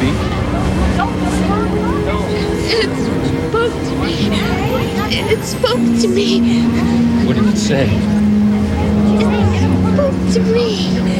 be? It spoke to me. It spoke to me. What did it say? It spoke to me.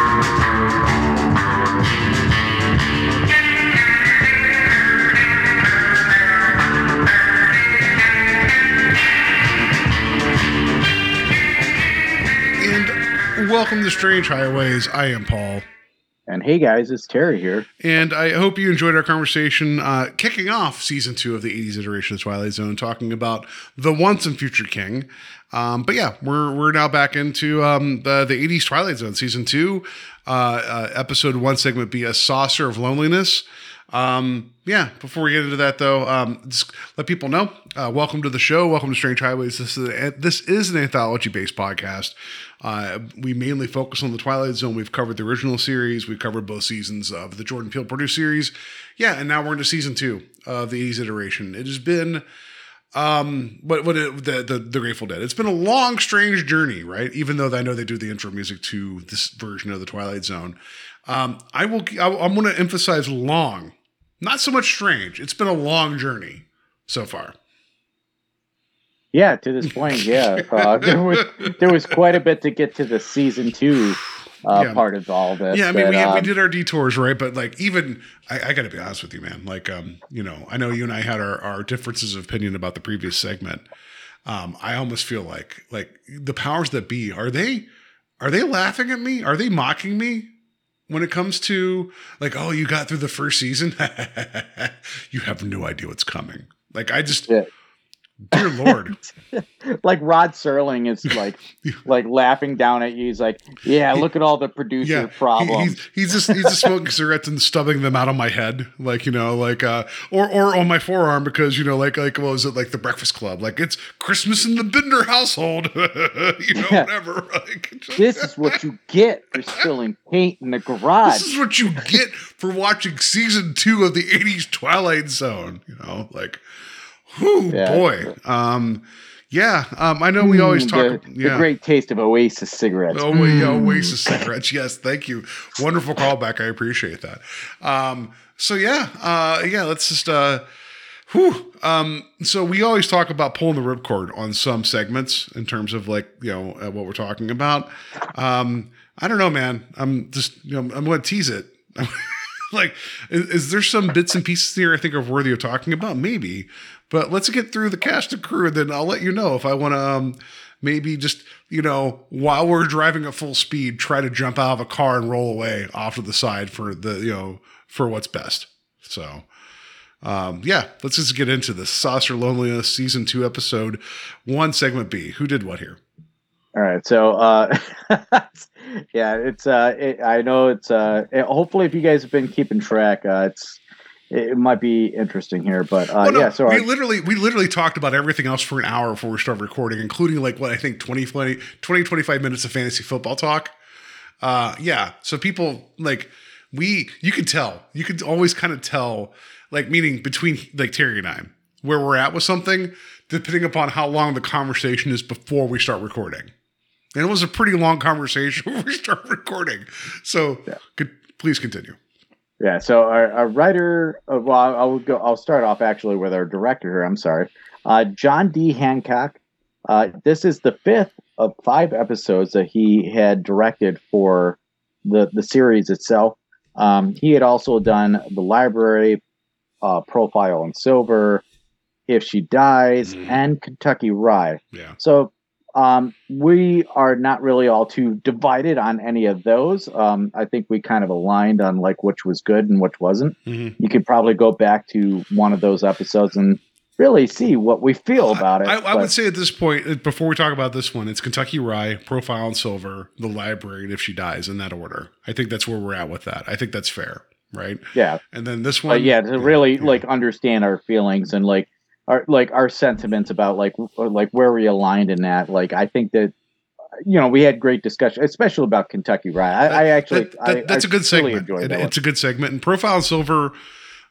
Welcome to Strange Highways. I am Paul. And hey guys, it's Terry here. And I hope you enjoyed our conversation uh, kicking off season two of the 80s iteration of Twilight Zone, talking about the once and future king. Um, but yeah, we're, we're now back into um, the, the 80s Twilight Zone season two, uh, uh, episode one, segment B, A Saucer of Loneliness. Um, yeah, before we get into that though, um, just let people know. Uh, welcome to the show. Welcome to Strange Highways. This is a, this is an anthology based podcast. Uh, we mainly focus on the Twilight Zone. We've covered the original series. We've covered both seasons of the Jordan Peele produced series. Yeah, and now we're into season two of the 80s iteration. It has been um what what the, the the grateful dead it's been a long strange journey right even though i know they do the intro music to this version of the twilight zone um i will i'm going to emphasize long not so much strange it's been a long journey so far Yeah, to this point, yeah, uh, there was there was quite a bit to get to the season two uh, Yeah. part of all this. yeah i mean but, we, we um, did our detours right but like even i, I gotta be honest with you man like um you know i know you and i had our, our differences of opinion about the previous segment um i almost feel like like the powers that be are they are they laughing at me are they mocking me when it comes to like oh you got through the first season you have no idea what's coming like i just Yeah. Dear lord like Rod Serling is like like laughing down at you. He's like, "Yeah, look at all the producer yeah, he- problems." he's, he's just he's just smoking cigarettes and stubbing them out on my head, like you know, like uh, or or on my forearm because you know, like like what was it like the Breakfast Club? Like it's Christmas in the Binder household, you know, Yeah. whatever. Like, this is what you get for spilling paint in the garage. this is what you get for watching season two of the '80s Twilight Zone. You know, like, whoo Yeah. boy, um, yeah, um, I know we always Mm, talk, the, yeah. the great taste of Oasis cigarettes. Oh, Mm. Oasis cigarettes. Yes, thank you. Wonderful callback. I appreciate that. Um, so yeah, uh, yeah. Let's just. Uh, whew. Um, so we always talk about pulling the ripcord on some segments in terms of like you know uh, what we're talking about. Um, I don't know, man. I'm just you know I'm going to tease it. like, is, is there some bits and pieces here I think are worthy of talking about? Maybe, but let's get through the cast and crew, and then I'll let you know if I want to. Um, maybe just you know while we're driving at full speed, try to jump out of a car and roll away off to the side for the you know for what's best. So. Um, yeah, let's just get into this. Saucer Loneliness, season two, episode one, segment B. Who did what here? All right, so uh, yeah, it's uh, it, I know it's uh, it- hopefully if you guys have been keeping track, uh, it's it, might be interesting here, but uh, Oh, no, yeah, so we our, literally we literally talked about everything else for an hour before we started recording, including like what I think 20, 20, 20 25 minutes of fantasy football talk. Uh, yeah, so people like we you could tell you could always kind of tell like meaning between like Terry and I where we're at with something depending upon how long the conversation is before we start recording. And it was a pretty long conversation when we start recording. So could, please continue. Yeah, so our, our writer, uh, well, I'll, I'll go. I'll start off actually with our director here. I'm sorry, uh, John D. Hancock. Uh, this is the fifth of five episodes that he had directed for the the series itself. Um, he had also done the library, uh, profile on silver, if she dies, Mhm. and Kentucky Rye. Yeah. So um, we are not really all too divided on any of those. Um, I think we kind of aligned on like which was good and which wasn't. Mhm. You could probably go back to one of those episodes and really see what we feel about it. I, I But- would say at this point, uh, before we talk about this one, it's Kentucky Rye, Profile in Silver, The Library, and If She Dies in that order. I think that's where we're at with that. I think that's fair, right? yeah, And then this one, but yeah, to really yeah. like understand our feelings and like our like our sentiments about like like where we aligned in that. Like I think that you know we had great discussion, especially about Kentucky Rye, I, I actually That- that- I, that's a a good segment. Enjoyed It- that one. it's a good segment. And Profile Silver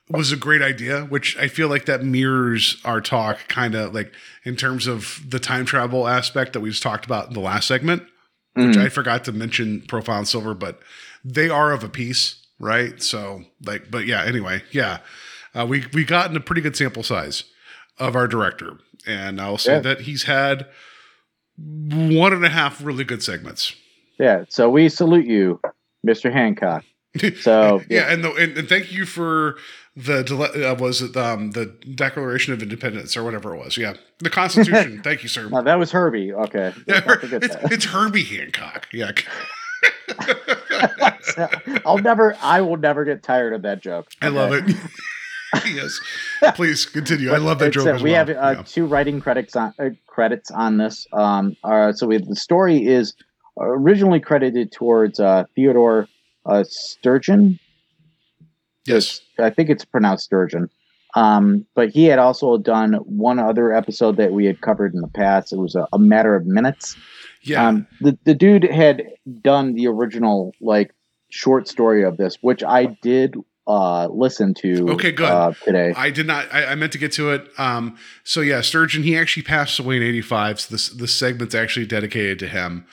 was a great idea, which I feel like that mirrors our talk kind of like in terms of the time travel aspect that we just talked about in the last segment, which Mhm. I forgot to mention Profile Silver, but they are of a piece, right? So like, but yeah, anyway, yeah, uh, we, we got in a pretty good sample size of our director. And I'll say Yeah. that he's had one and a half really good segments. Yeah, so we salute you, Mr. Hancock. So yeah, yeah, and, the, and and thank you for the uh, was it um the Declaration of Independence or whatever it was. Yeah, the Constitution. thank you, sir. no, that was Herbie. Okay, Yeah, it's, it's Herbie Hancock. Yeah. I'll never, I will never get tired of that joke. I love it. yes. Please continue. I love that joke we have uh, Yeah. two writing credits on uh, credits on this. Um, uh, so we have, the story is originally credited towards uh, Theodore uh, Sturgeon. Yes. I think it's pronounced Sturgeon. Um, but he had also done one other episode that we had covered in the past. It was a, a matter of minutes. Yeah. Um, the the dude had done the original like short story of this, which I did uh, listen to. Okay, good. Uh, today. I did not. I, I meant to get to it. Um, so yeah, Sturgeon. He actually passed away in '85. So this this segment's actually dedicated to him.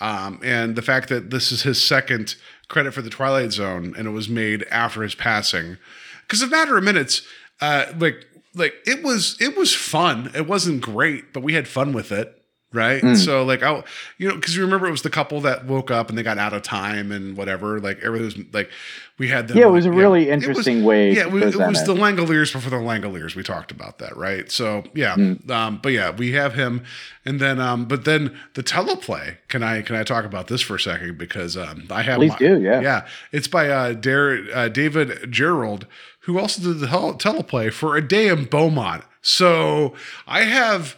Um, and the fact that this is his second credit for the Twilight Zone, and it was made after his passing, because a matter of minutes, uh, like like it was it was fun. It wasn't great, but we had fun with it. Right. Mm. So like I you know, because you remember it was the couple that woke up and they got out of time and whatever. Like everything was like we had them yeah, it was a really was- interesting way. yeah, it was, it was the Langoliers before the Langoliers. We talked about that, right? So yeah, Mm. um, but yeah, we have him, and then um, but then the teleplay. Can I can I talk about this for a second because um, I have Please my- do, yeah. yeah. It's by uh, Dar- uh, David Gerrold, who also did the teleplay for a day in Beaumont. So I have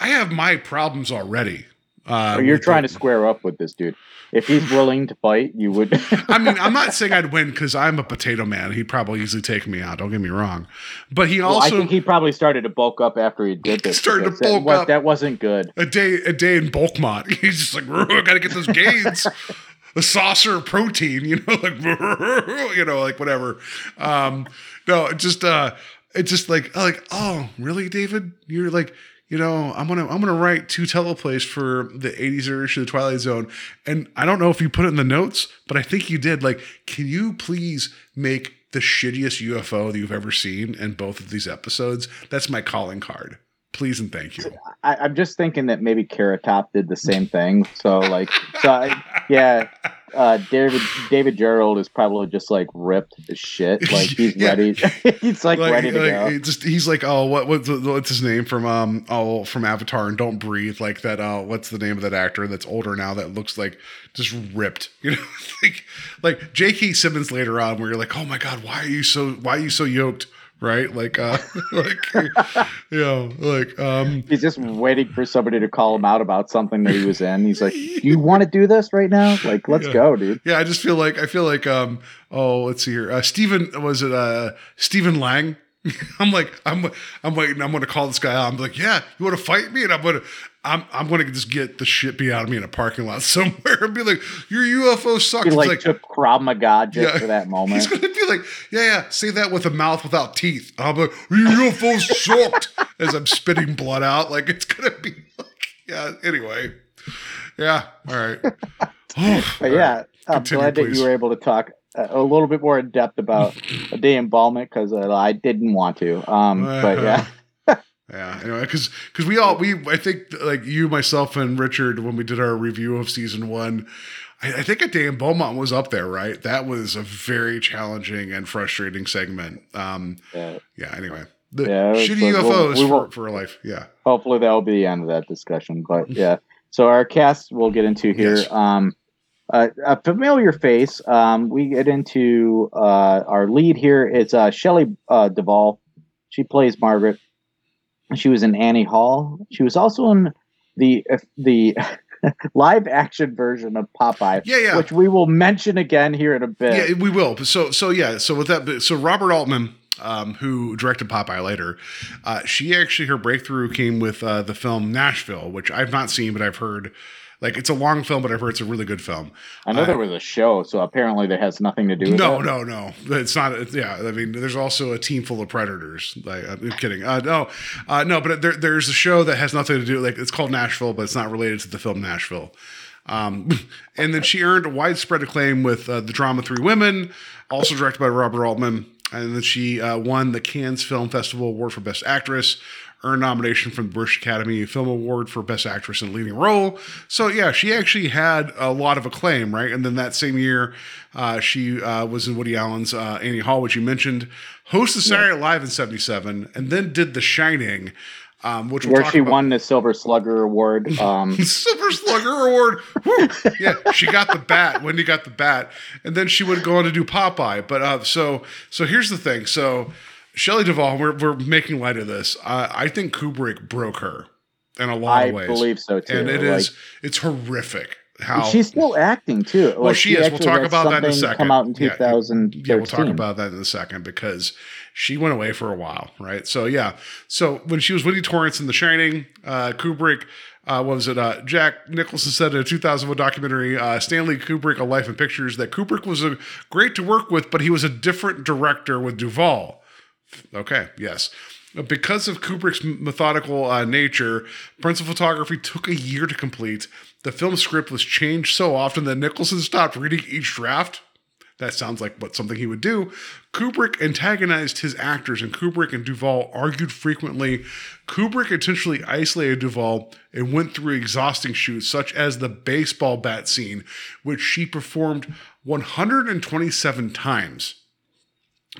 I have my problems already. Uh, Or you're trying the- to square up with this dude. If he's willing to fight, you would. I mean, I'm not saying I'd win because I'm a potato man. He'd probably easily take me out. Don't get me wrong. But he well, I also think he probably started to bulk up after he did this. Started to that bulk was- up. That wasn't good. a day a day in Bulkmont. He's just like, I gotta get those gains. a saucer of protein, you know, like you know, like whatever. Um, no, it just uh it's just like like, oh, really, David? You're like, you know, I'm gonna I'm gonna write two teleplays for the 80s edition of the Twilight Zone. And I don't know if you put it in the notes, but I think you did. Like, can you please make the shittiest UFO that you've ever seen in both of these episodes? That's my calling card. Please and thank you. I, I'm just thinking that maybe Carrot Top did the same thing. So like, so I, yeah, uh, David David Gerrold is probably just like ripped as shit. Like he's Yeah. ready. he's like, ready to like, go. Just he's like, oh, what what's, what's his name from um oh from Avatar and Don't Breathe like that. Uh, what's the name of that actor that's older now that looks like just ripped? You know, like like J.K. Simmons later on, where you're like, oh my god, why are you so why are you so yoked? Right, like, uh, like, you know, like, um, He's just waiting for somebody to call him out about something that he was in. He's like, "You want to do this right now? Like, let's Yeah. go, dude." yeah, I just feel like I feel like um oh let's see here uh Stephen was it uh Stephen Lang I'm like I'm I'm waiting I'm gonna call this guy out I'm like yeah you want to fight me and I'm gonna I'm I'm gonna just get the shit beat out of me in a parking lot somewhere and be like your UFO sucks like, like took Krav Maga just Yeah. for that moment. He's gonna be like, yeah, yeah, say that with a mouth without teeth. I'm like, your UFO sucked as I'm spitting blood out. Like it's gonna be like, yeah. Anyway, yeah. All right. Oh, But yeah, I'm Continue, glad that you were able to talk a, little bit more in depth about a day in embalmment because uh, I didn't want to. Um, but yeah, Yeah, anyway, because because we all we I think like you, myself, and Richard when we did our review of season one, I, I think a day in Beaumont was up there, right? That was a very challenging and frustrating segment. Um, Yeah. yeah. Anyway, the Yeah, shitty we'll- UFOs we for, for life. Yeah. hopefully that'll be the end of that discussion. But yeah, So our cast we'll get into here. Yes. Um, uh, a familiar face. Um, we get into uh, our lead here. It's uh, Shelley uh, Duvall. She plays Margaret. She was in Annie Hall. She was also in the the live action version of Popeye, Yeah, yeah. which we will mention again here in a bit. Yeah, we will. So, so yeah. So with that, so Robert Altman, um, who directed Popeye later, uh, she actually her breakthrough came with uh, the film Nashville, which I've not seen, but I've heard. Like it's a long film, but I've heard it's a really good film. I know Uh, there was a show, so apparently that has nothing to do with No, it. no, no. It's not. Yeah, I mean, there's also a team full of predators. Like, I'm kidding. Uh, no, uh, no. But there, there's a show that has nothing to do. Like, it's called Nashville, but it's not related to the film Nashville. Um, and then she earned widespread acclaim with uh, the drama Three Women, also directed by Robert Altman. And then she uh, won the Cannes Film Festival Award for Best Actress, earned nomination from the British Academy Film Award for Best Actress in a Leading Role. So yeah, she actually had a lot of acclaim, right? And then that same year, uh, she uh, was in Woody Allen's uh, Annie Hall, which you mentioned, hosted Saturday Night Live in '77, and then did The Shining, um, which we'll Where she about. won the Silver Slugger Award. Um, Silver Slugger Award. Woo! Yeah, she got the bat. Wendy got the bat, and then she would go on to do Popeye. But uh, so so here's the thing. So Shelley Duvall, we're we're making light of this. Uh, I think Kubrick broke her in a lot I of ways, I believe so too. and it Like, is it's horrific how She's still acting too. well, she is. We'll talk about that in a second. Come out in Yeah, Yeah, we'll talk about that in a second because she went away for a while, right? So yeah, so when she was Winnie Torrance in The Shining, uh, Kubrick. Uh, what was it? Uh, Jack Nicholson said in a 2001 documentary, uh, Stanley Kubrick, A Life in Pictures, that Kubrick was a, great to work with, but he was a different director with Duvall. Okay, yes. Because of Kubrick's methodical uh, nature, principal photography took a year to complete. The film script was changed so often that Nicholson stopped reading each draft. That sounds like what something he would do. Kubrick antagonized his actors, and Kubrick and Duvall argued frequently. Kubrick intentionally isolated Duvall and went through exhausting shoots, such as the baseball bat scene, which she performed 127 times.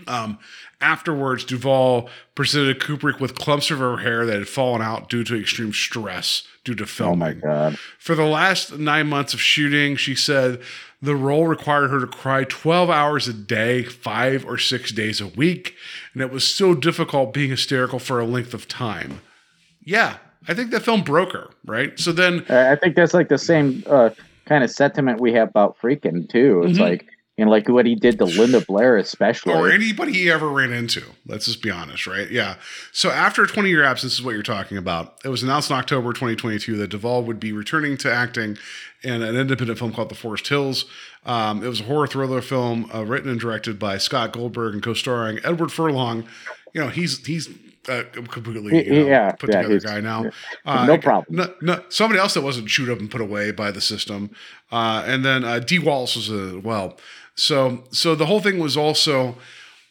Um, afterwards, Duvall presented Kubrick with clumps of her hair that had fallen out due to extreme stress due to Oh my god! For the last nine months of shooting, she said the role required her to cry 12 hours a day, five or six days a week, and it was so difficult being hysterical for a length of time. Yeah, I think that film broke her, right? So then, I think that's like the same uh, kind of sentiment we have about Friedkin too. It's Mhm. like know, like what he did to Linda Blair, especially. or anybody he ever ran into, let's just be honest, right? Yeah. So after a 20 year absence, is what you're talking about. It was announced in October 2022 that Duvall would be returning to acting in an independent film called The Forest Hills. Um, it was a horror thriller film uh, written and directed by Scott Goldberg and co-starring Edward Furlong. You know, he's he's a completely you know, Yeah, put yeah, together guy now. no problem. No, no, somebody else that wasn't chewed up and put away by the system. Uh, and then uh, Dee Wallace was as well. So, so the whole thing was also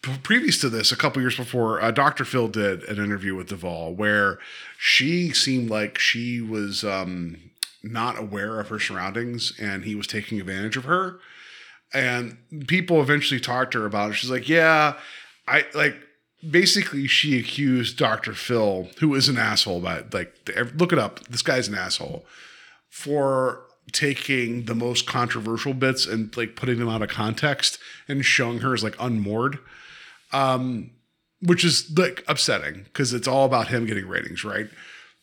previous to this, a couple years before, uh, Dr. Phil did an interview with Duvall where she seemed like she was um, not aware of her surroundings and he was taking advantage of her. And people eventually talked to her about it. She's like, yeah, I like basically she accused Dr. Phil, who is an asshole, but like look it up. This guy's an asshole for taking the most controversial bits and like putting them out of context and showing her as like unmoored. Um, which is like upsetting because it's all about him getting ratings, right?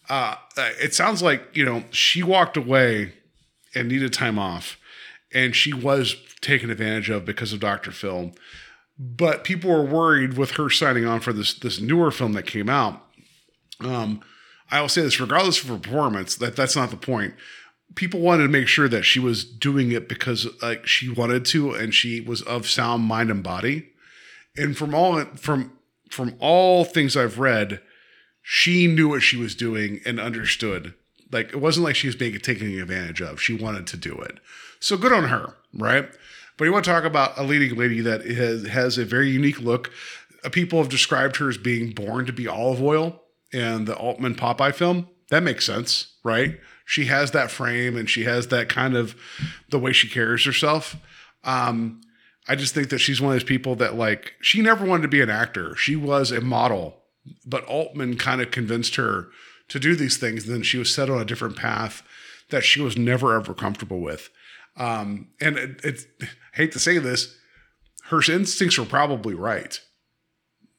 Uh, it sounds like, you know, she walked away and needed time off and she was taken advantage of because of Dr. Phil. But people were worried with her signing on for this this newer film that came out. Um, I will say this, regardless of her performance, that that's not the point. People wanted to make sure that she was doing it because like she wanted to, and she was of sound mind and body. And from all from from all things I've read, she knew what she was doing and understood. Like it wasn't like she was being taken advantage of. She wanted to do it. So good on her, right? But you want to talk about a leading lady that has has a very unique look. Uh, People have described her as being born to be Olive Oyl in the Altman Popeye film. That makes sense, right? She has that frame and she has that kind of the way she carries herself. Um, I just think that she's one of those people that like she never wanted to be an actor. She was a model, but Altman kind of convinced her to do these things. And then she was set on a different path that she was never ever comfortable with. Um, and it, it's I hate to say this, her instincts were probably right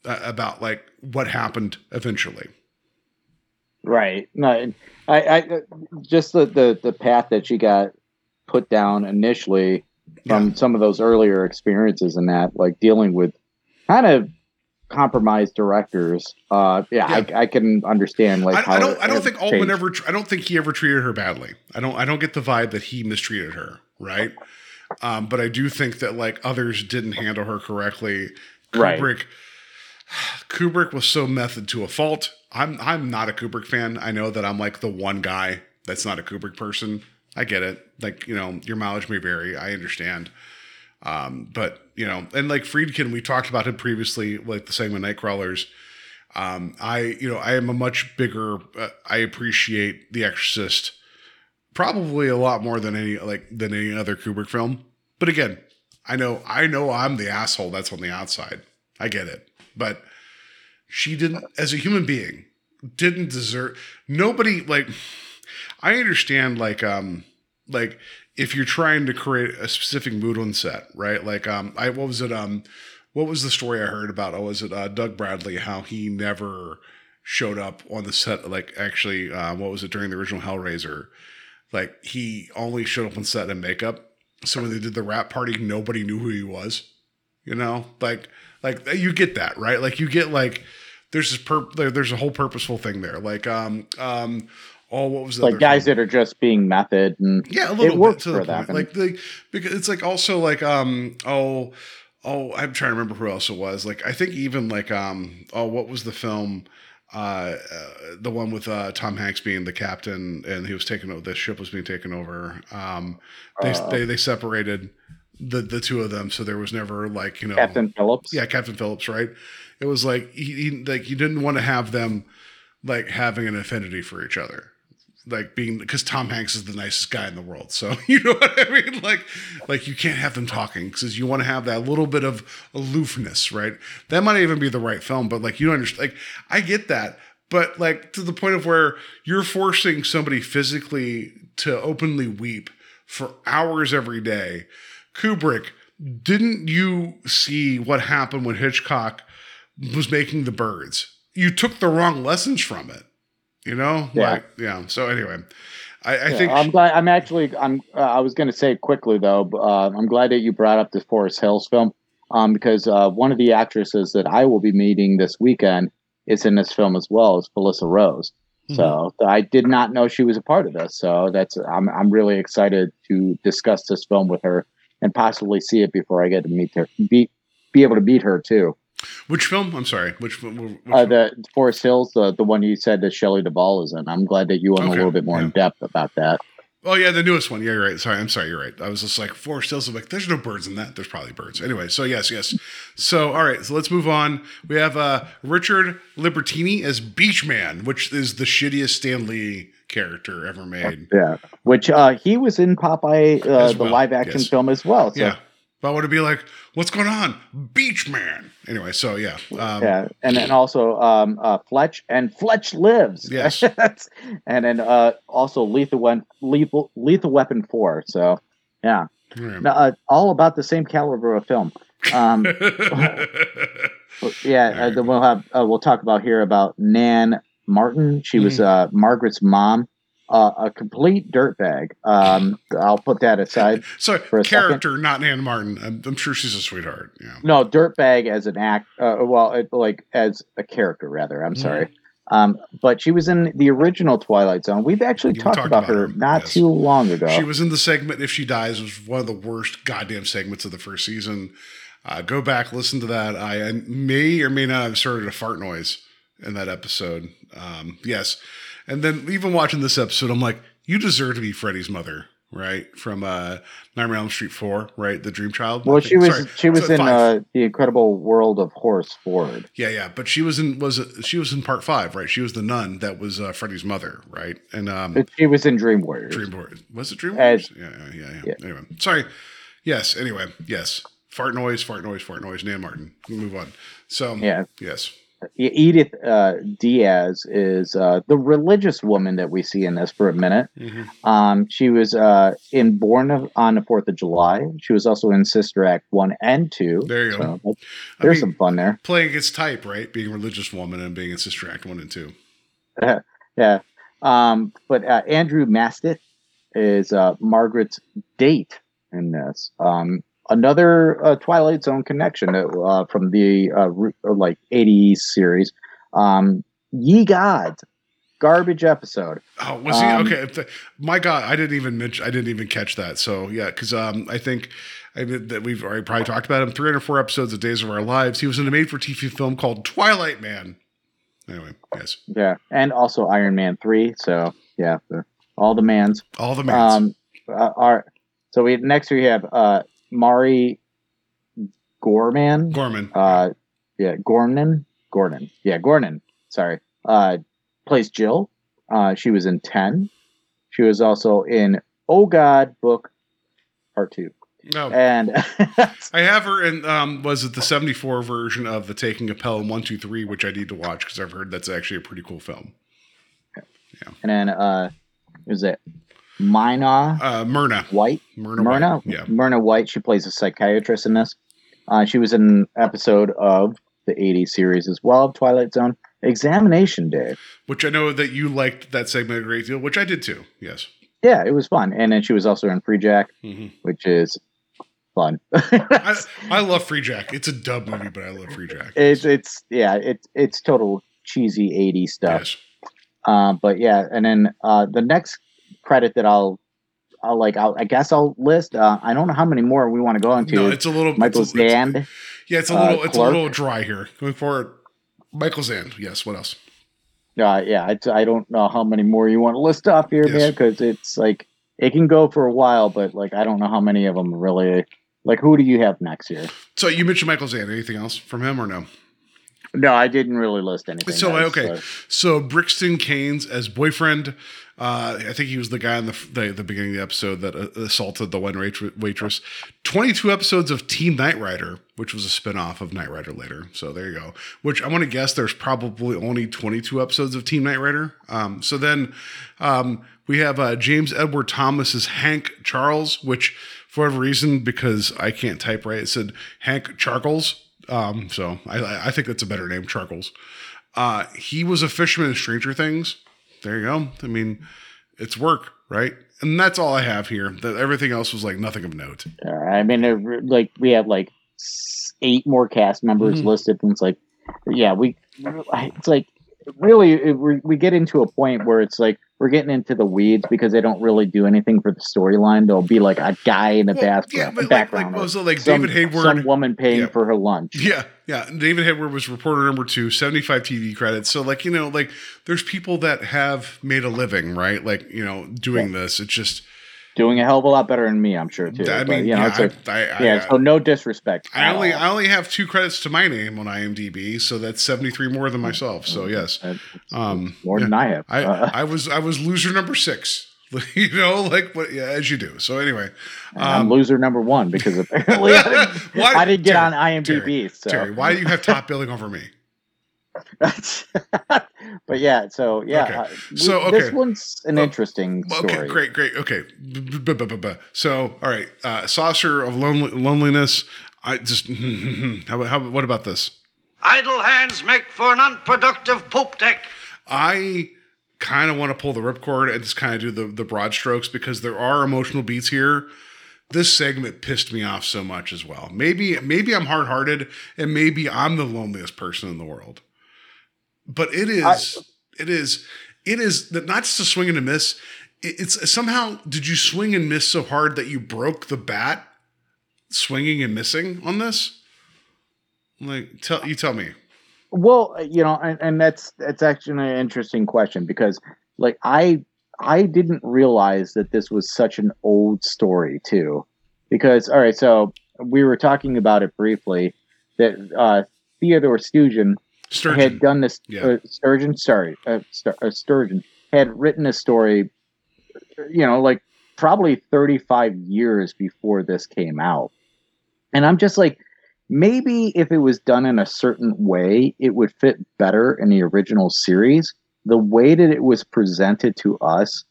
uh, about like what happened eventually. Right. No, I, I just the, the the path that she got put down initially from Yeah. some of those earlier experiences and that, like dealing with kind of compromised directors. Uh, yeah, I, I can understand like I, how I don't. I don't think Altman changed. ever. I don't think he ever treated her badly. I don't. I don't get the vibe that he mistreated her. Right. Um, but I do think that like others didn't handle her correctly. Right. Kubrick. Was so method to a fault. I'm. I'm not a Kubrick fan. I know that I'm like the one guy that's not a Kubrick person. I get it. Like you know, your mileage may vary. I understand. Um, but you know, and like Friedkin, we talked about him previously, like the segment Nightcrawlers. Um, I, you know, I am a much bigger. Uh, I appreciate The Exorcist probably a lot more than any like than any other Kubrick film. But again, I know I know I'm the asshole that's on the outside. I get it, but she didn't, as a human being, didn't deserve. Nobody like. I understand, like, um, like if you're trying to create a specific mood on set, right? Like, um, I what was it? Um, what was the story I heard about? Oh, was it uh, Doug Bradley? How he never showed up on the set? Like, actually, uh, what was it during the original Hellraiser? Like, he only showed up on set in makeup. So when they did the wrap party, nobody knew who he was. You know, like, like you get that, right? Like, you get like, there's this per, there's a whole purposeful thing there. Like, um, um, oh, what was the like guys film? that are just being method and Yeah, a little it bit to the point. them. Like the because it's like also like um oh oh I'm trying to remember who else it was. Like I think even like um oh what was the film uh, uh the one with uh Tom Hanks being the captain and he was taken over the ship was being taken over. Um they Uh, they they separated the the two of them so there was never like you know Captain Phillips. yeah, Captain Phillips, right? It was like he, he like you didn't want to have them like having an affinity for each other. Like being because Tom Hanks is the nicest guy in the world, so you know what I mean. Like, like you can't have them talking because you want to have that little bit of aloofness, right? That might even be the right film, but like you don't understand. Like I get that, but like to the point of where you're forcing somebody physically to openly weep for hours every day. Kubrick, didn't you see what happened when Hitchcock was making the birds? You took the wrong lessons from it. You know? Yeah. Like, yeah. So anyway, I, I Yeah, think I'm glad. I'm actually. I'm. Uh, I was going to say quickly though. but, Uh, I'm glad that you brought up the Forest Hills film, um, because uh, one of the actresses that I will be meeting this weekend is in this film as well as Felissa Rose. Mm-hmm. So I did not know she was a part of this. So that's. I'm. I'm really excited to discuss this film with her and possibly see it before I get to meet her. Be be able to meet her too. which film? I'm sorry. Which, which Uh, the Forest Hills, the the one you said that Shelley Duvall is in. I'm glad that you went Okay, a little bit more yeah. in depth about that. Oh yeah, the newest one. Yeah, you're right. Sorry, I'm sorry. You're right. I was just like Forest Hills. I'm like, there's no birds in that. There's probably birds. Anyway, so yes, yes. So all right, so let's move on. We have uh, Richard Libertini as Beachman, which is the shittiest Stan Lee character ever made. Yeah, which uh, he was in Popeye, uh, the well, live action yes. film as well. So, Yeah. But I want to be like, what's going on? Beach Man? Anyway, so yeah. Um, yeah, and then also um, uh, Fletch and Fletch lives. Yes. and then uh, also Lethal Weapon, Lethal, Lethal Weapon Four. So yeah, all right. No, uh, all about the same caliber of film. Um, yeah, uh, then we'll have uh, we'll talk about here about Nan Martin. She was Mm. uh, Margaret's mom. Uh, a complete dirtbag. Um, I'll put that aside. so for a second. character, not Nan Martin. I'm, I'm sure she's a sweetheart. Yeah. No, dirtbag as an act. Uh, well, it, like as a character, rather. I'm Mhm. sorry. Um, but she was in the original Twilight Zone. We've actually talked talked about, about her her, not yes. too long ago. She was in the segment "If She Dies" was one of the worst goddamn segments of the first season. Uh, go back, listen to that. I may or may not have started a fart noise in that episode. Um, yes, and then even watching this episode, I'm like, you deserve to be Freddy's mother, right? From uh, Nightmare on Elm Street Four, right? The Dream Child. well, she was Sorry, she was so in uh, the Incredible World of Horace Ford. Yeah, yeah, but she was in was she was in part five, right? She was the nun that was uh, Freddy's mother, right? And um, But she was in Dream Warriors. Dream Warriors. Was it Dream As- Warriors? yeah, yeah, yeah, yeah, yeah. Anyway, sorry. Yes. Anyway, yes. Fart noise, fart noise, fart noise. Nan Martin. We'll move on. So Yeah. yes. Edith uh, Diaz is uh, the religious woman that we see in this for a minute. Mhm. Um, she was uh, in Born of- on the Fourth of July. She was also in Sister Act one and two. There you go. So I there's mean, some fun there. playing against type, right? Being a religious woman and being in Sister Act one and two. Yeah. Um, but uh, Andrew Masset is uh, Margaret's date in this. Um, another uh, Twilight Zone connection uh, from the uh, uh, like 80s series. Um, Ye Gods, garbage episode. Oh, was he Um, okay? the- my God, I didn't even mention. I didn't even catch that. So yeah, because um, I think I did, that we've already probably talked about him. Three hundred four episodes of Days of Our Lives. He was in a made-for-TV film called Twilight Man. Anyway, yes, Yeah, and also Iron Man three. So yeah, the, all the mans. all the mans. Um, uh, our so we next we have uh, Mari Gorman. Gorman. uh yeah gordon gordon yeah gordon sorry uh plays jill uh she was in 10 she was also in oh god book part two no, and I have her in. Um, was it the seventy four version of the Taking a Pelham one two three, which I need to watch because I've heard that's actually a pretty cool film. Yeah. And then uh is it Mina Uh, Myrna. White Myrna. Myrna White. Yeah. Myrna White she plays a psychiatrist in this uh she was in an episode of the 80s series as well Twilight Zone Examination Day Which I know that you liked that segment a great deal, which I did too. Yes. yeah it was fun and then she was also in Free Jack hmm which is fun. I, I love Free Jack. It's a dub movie, but I love Free Jack. it's it's yeah, it's it's total cheesy 80s stuff. yes. Uh, but yeah, and then uh, the next credit that I'll I'll like I'll, I guess I'll list. Uh, I don't know how many more we want to go into. No, it's a little. Michael it's a, it's- Zand. Yeah, it's a uh, little. it's a little dry here. Going forward, Michael Zand. Yes. What else? Uh, yeah, it's, I don't know how many more you want to list off here, Yes. man, because it's like it can go for a while, but like I don't know how many of them really. Like, who do you have next year? So you mentioned Michael Zand. Anything else from him or no? No, I didn't really list anything. So else, okay, so Brixton Karnes as boyfriend. Uh, I think he was the guy in the the, the beginning of the episode that uh, assaulted the one waitress. Twenty two episodes of Team Knight Rider, which was a spinoff of Knight Rider later. So there you go. Which I want to guess there's probably only twenty two episodes of Team Knight Rider. Um, so then um, we have uh, James Edward Thomas's Hank Charles, which for whatever reason because I can't type right, it said Hank Charles. Um, so I, I think that's a better name, Charles. Uh, he was a fisherman in Stranger Things. There you go. I mean, it's work, right? And that's all I have here. That everything else was like nothing of note. I mean, like we have like eight more cast members Mhm. listed, and it's like, yeah, we, it's like really it, we we get into a point where it's like we're getting into the weeds because they don't really do anything for the storyline. There'll be like a guy in the Well, bath- yeah, but like, background, like, so like some, David Hayward. some woman paying Yeah. for her lunch. Yeah, yeah. David Hayward was reporter number two, 75 TV credits. So, like, you know, like there's people that have made a living, right? Like, you know, doing this. It's just, Doing a hell of a lot better than me, I'm sure too. I But, mean, you know, yeah, it's like, I, I, yeah. I, So no disrespect. I only all. I only have two credits to my name on IMDb, so that's 73 more than myself. So yes, Uh, um, more than I have. I Uh, I was I was loser number six. you know, like what? Yeah, as you do. So anyway, I'm um, loser number one because apparently I didn't, Why- I didn't get Terry, on IMDb. Terry, so. Terry, why do you have top billing over me? but yeah, so yeah. Okay. uh, we- So, this one's an Well, interesting story. Okay, great, great. Okay, so all right, uh, saucer of lonely- loneliness. I just how about how what about this? Idle hands make for an unproductive poop deck. I kind of want to pull the ripcord and just kind of do the, the broad strokes because there are emotional beats here. This segment pissed me off so much as well. Maybe maybe I'm hard hearted and maybe I'm the loneliest person in the world. But it is it is it is that not just a swing and a miss. It's somehow did you swing and miss so hard that you broke the bat swinging and missing on this? Like tell you tell me. Well, you know, and, and that's that's actually an interesting question because, like, I I didn't realize that this was such an old story too, because all right, so we were talking about it briefly that uh, Theodore Sturgeon Sturgeon. had done this. Yeah. Uh, Sturgeon, sorry, uh, Stur- uh, Sturgeon had written a story, you know, like probably 35 years before this came out. And I'm just like, maybe if it was done in a certain way, it would fit better in the original series. The way that it was presented to us,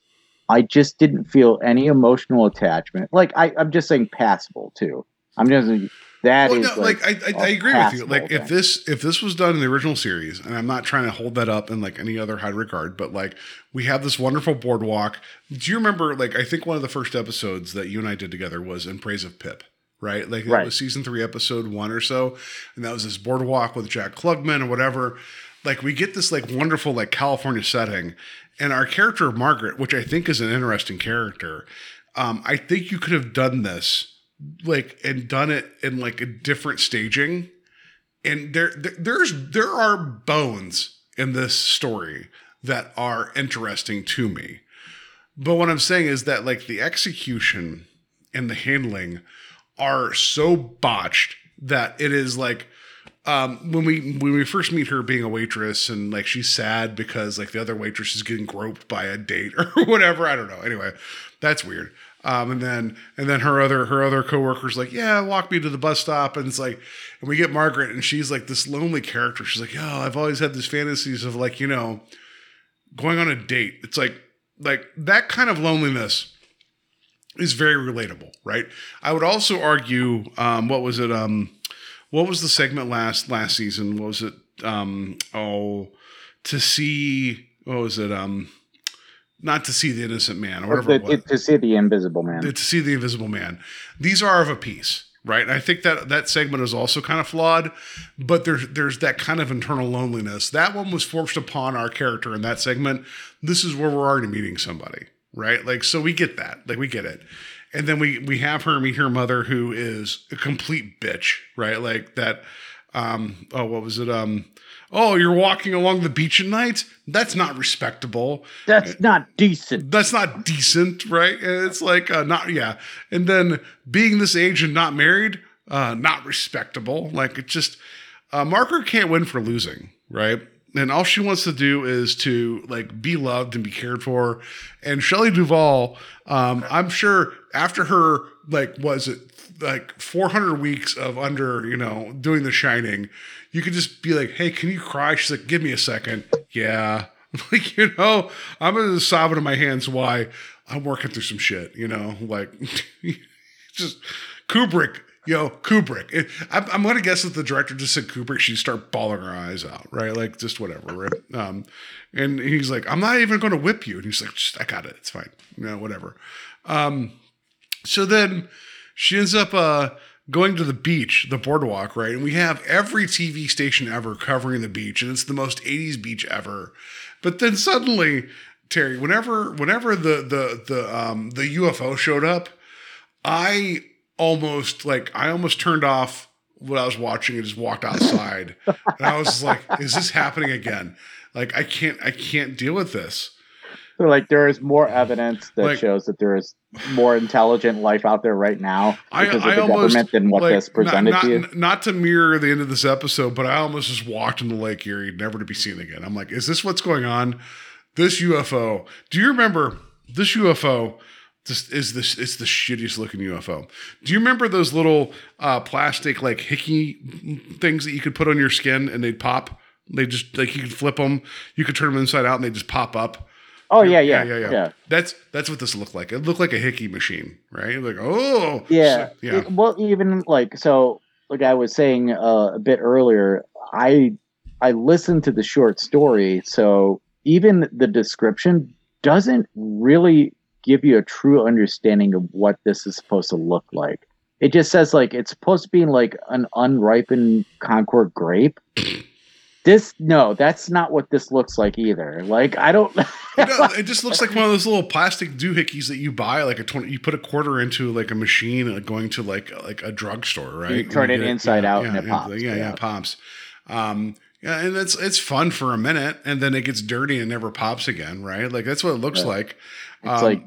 I just didn't feel any emotional attachment. Like I, I'm just saying passable too. I'm just that Well, is no, like, I, I, I a agree with you. Like if this if this was done in the original series, and I'm not trying to hold that up in like any other high regard, but like we have this wonderful boardwalk. Do you remember? Like I think one of the first episodes that you and I did together was in praise of Pip. Right, like Right. it was season three, episode one or so, and that was this boardwalk with Jack Klugman or whatever. Like we get this like wonderful like California setting, and our character Margaret, which I think is an interesting character. Um, I think you could have done this like and done it in like a different staging. And there, there there's there are bones in this story that are interesting to me. But what i'm saying is that like the execution and the handling are so botched that it is like um, when we when we first meet her being a waitress and like she's sad because like the other waitress is getting groped by a date or whatever I don't know. Anyway that's weird um, and then and then her other her other coworkers like yeah walk me to the bus stop and it's like and we get Margaret and she's like this lonely character she's like oh I've always had these fantasies of like you know going on a date it's like like that kind of loneliness is very relatable, right? I would also argue, um, what was it? Um, what was the segment last last season? What was it? Um, oh, to see. What was it? Um, not to see the innocent man, or whatever. to, it was to see the Invisible Man. to see the invisible man. These are of a piece right? And i think that that segment is also kind of flawed but there's there's that kind of internal loneliness. That one was forced upon our character in that segment. This is where we're already meeting somebody right? Like so we get that. Like we get it. And then we we have her meet her mother who is a complete bitch right? Like that um oh what was it um oh you're walking along the beach at night that's not respectable That's not decent. that's not decent, right? And it's like uh, not yeah. And then being this age and not married, uh, not respectable. Like it just uh, Margaret can't win for losing, right? And all she wants to do is to like be loved and be cared for. And Shelley Duvall, um, I'm sure after her like was it like 400 weeks of under you know doing The Shining, you could just be like, hey, can you cry? She's like, give me a second. Yeah. Like, you know, I'm gonna sob into my hands why I'm working through some shit, you know, like just Kubrick, yo, Kubrick. It, I'm, I'm gonna guess that the director just said Kubrick, she'd start bawling her eyes out, right? Like just whatever, right? Um, and he's like, I'm not even gonna whip you. And he's like, just, I got it, it's fine. You know, whatever. Um, so then she ends up uh going to the beach, the boardwalk, right? And we have every TV station ever covering the beach, and it's the most 80s beach ever. But then suddenly, Terry, whenever whenever the the the um the UFO showed up, I almost like I almost turned off what I was watching and just walked outside. and I was like, is this happening again? Like I can't I can't deal with this. Like there is more evidence that Like- shows that there is more intelligent life out there right now I, because I of the almost government than what like, this presented not, to you. not, not to mirror the end of this episode, but I almost just walked into Lake Erie, never to be seen again. I'm like, is this what's going on? This UFO. Do you remember this UFO? This is this it's the shittiest looking UFO. Do you remember those little uh, plastic like hickey things that you could put on your skin and they'd pop? They just like you could flip them, you could turn them inside out and they just pop up. Oh yeah, yeah, yeah, yeah. yeah. That's that's what this looked like. It looked like a hickey machine, right? Like oh Yeah. so- yeah. It- well, even like so, like I was saying uh, a bit earlier, I I listened to the short story, so even the description doesn't really give you a true understanding of what this is supposed to look like. It just says like it's supposed to be like an unripened Concord grape. This no, that's not what this looks like either. Like I don't. no, it just looks like one of those little plastic doohickeys that you buy, like a twenty. You put a quarter into like a machine, like going to like like a drugstore, right? You turn And it inside out and yeah, it pops, Yeah, yeah, yeah. it pops. Um, yeah, and it's it's fun for a minute, and then it gets dirty and never pops again, right? Like that's what it looks Yeah. like. It's Um, like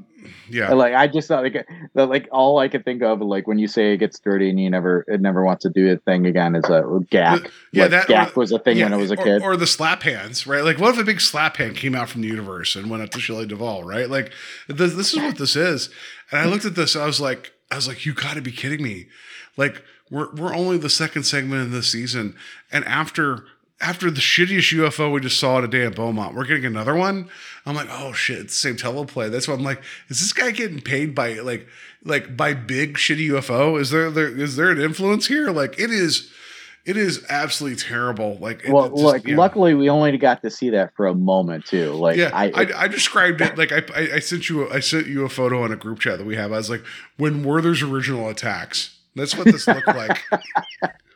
yeah, like I just thought like the, like all I could think of like when you say it gets dirty and you never it never wants to do a thing again is a gack. Yeah, Like, that- gack or- was a thing when I was a or- kid. Or, the slap hands, right? Like, what if a big slap hand came out from the universe and went up to Shelley Duvall, right? Like, this, this is what this is. And I looked at this, I was like, I was like, you got to be kidding me! Like, we're we're only the second segment in this season, and after after the shittiest UFO we just saw today at Beaumont, we're getting another one. I'm like, oh shit, it's the same teleplay. That's why I'm like, is this guy getting paid by like like by big shitty UFO? Is there there is there an influence here? Like it is. It is absolutely terrible. Like, Well, just- like yeah. luckily we only got to see that for a moment too. Like Yeah, I, I, I, described it like I, I, I sent you a, I sent you a photo on a group chat that we have. I was like, when Werther's original attacks. That's what this looked like.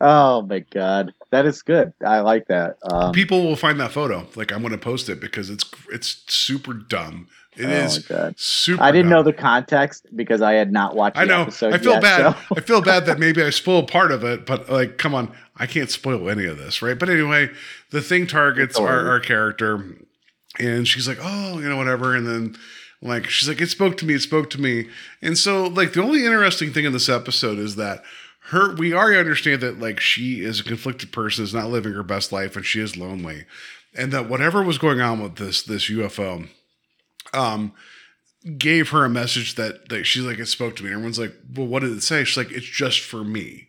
oh my god, that is good. I like that. Um, People will find that photo. Like I'm going to post it because it's it's super dumb. It Oh is super. I didn't know the context because I had not watched. I know. I feel yet, bad. so- I feel bad that maybe I spoiled part of it, but like, come on, I can't spoil any of this, right? But anyway, the thing targets our, our character, and she's like, "Oh, you know, whatever," and then. Like she's like, it spoke to me, it spoke to me. And so, like, the only interesting thing in this episode is that her we already understand that like she is a conflicted person, is not living her best life, and she is lonely. And that whatever was going on with this this UFO, um, gave her a message that, that she's like, it spoke to me. Everyone's like, well, what did it say? She's like, it's just for me.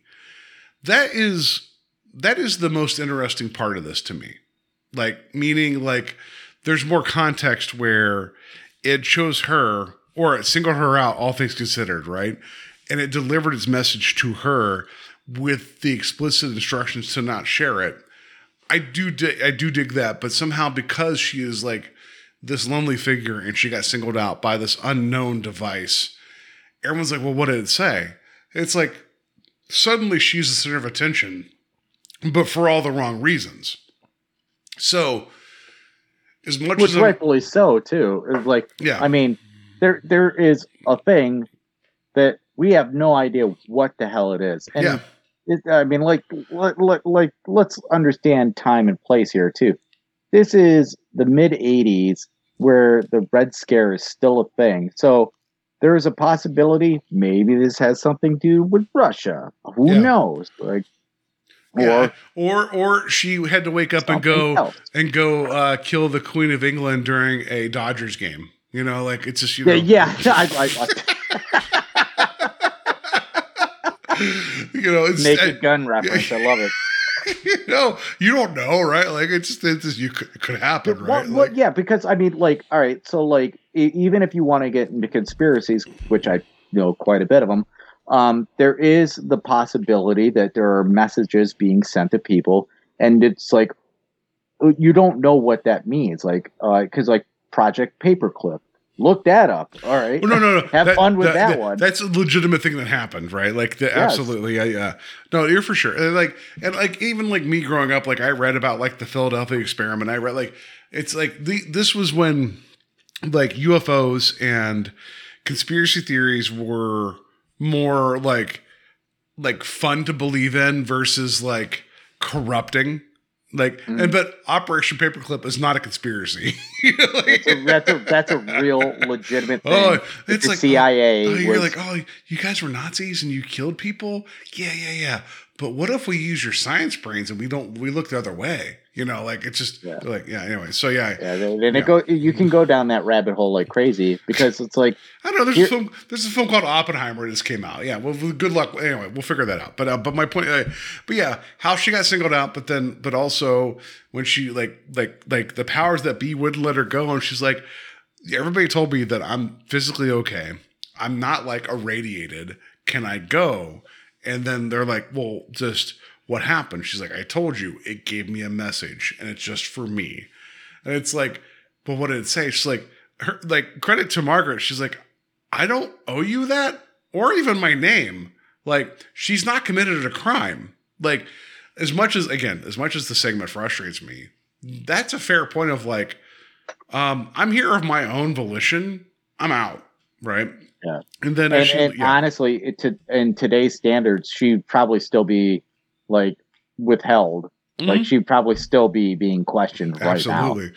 That is that is the most interesting part of this to me. Like, meaning like there's more context where it shows her or it singled her out, all things considered, right? And it delivered its message to her with the explicit instructions to not share it. I do di- I do dig that, but somehow because she is like this lonely figure and she got singled out by this unknown device, everyone's like, well, what did it say? It's like suddenly she's the center of attention, but for all the wrong reasons. So, as much which as I'm- rightfully so too. It's like, Yeah. I mean, there there is a thing that we have no idea what the hell it is, and yeah, it, I mean, like, let, like, let's understand time and place here too. This is the mid '80s, where the Red Scare is still a thing. So there is a possibility maybe this has something to do with Russia. Who Yeah. knows? Like, yeah, or or she had to wake up and go else. and go uh, kill the Queen of England during a Dodgers game. You know, like it's just you know, Yeah, yeah. I, I, you know, it's naked gun reference. I love it. you know, you don't know, right? Like it's just, it's just you could, it could happen, Well, right? well, Like, yeah, because I mean, like, all right, so like, e- even if you want to get into conspiracies, which I know quite a bit of them, um, there is the possibility that there are messages being sent to people, and it's like uh, you don't know what that means, like, because like Project Paperclip, look that up. All right, Well, no, no, no. Have fun with that one. That's a legitimate thing that happened, right? Like, the, Yes. absolutely, yeah, yeah. No, you're for sure. And like, and like, even like me growing up, like I read about like the Philadelphia experiment. I read like, it's like the this was when like UFOs and conspiracy theories were more like like fun to believe in versus like corrupting. Like, Mm. and but Operation Paperclip is not a conspiracy. Like- So that's a that's a real legitimate thing. Oh, it's the like CIA Oh, you're was like, oh, you guys were Nazis and you killed people. Yeah, yeah, yeah. But what if we use your science brains and we don't? We look the other way. You know, like it's just Yeah. like yeah. Anyway, so yeah, Yeah, and it go. You can go down that rabbit hole like crazy because it's like I don't know. There's a film. There's a film called Oppenheimer. that just came out. Yeah. Well, well, good luck. Anyway, we'll figure that out. But uh, but my point. Uh, but yeah, how she got singled out, but then but also when she like like like the powers that be wouldn't let her go, and she's like, everybody told me that I'm physically okay. I'm not like irradiated. Can I go? And then they're like, well, just what happened? She's like, I told you. It gave me a message, and it's just for me. And it's like, but what did it say? She's like, her like credit to Margaret. She's like, I don't owe you that, or even my name. Like, she's not committed a crime. Like, as much as again, as much as the segment frustrates me, that's a fair point of like, um, I'm here of my own volition. I'm out, right? Yeah. And then and, she, and yeah. honestly, it, to in today's standards, she'd probably still be like withheld. Like Mhm. she'd probably still be being questioned right now. Absolutely.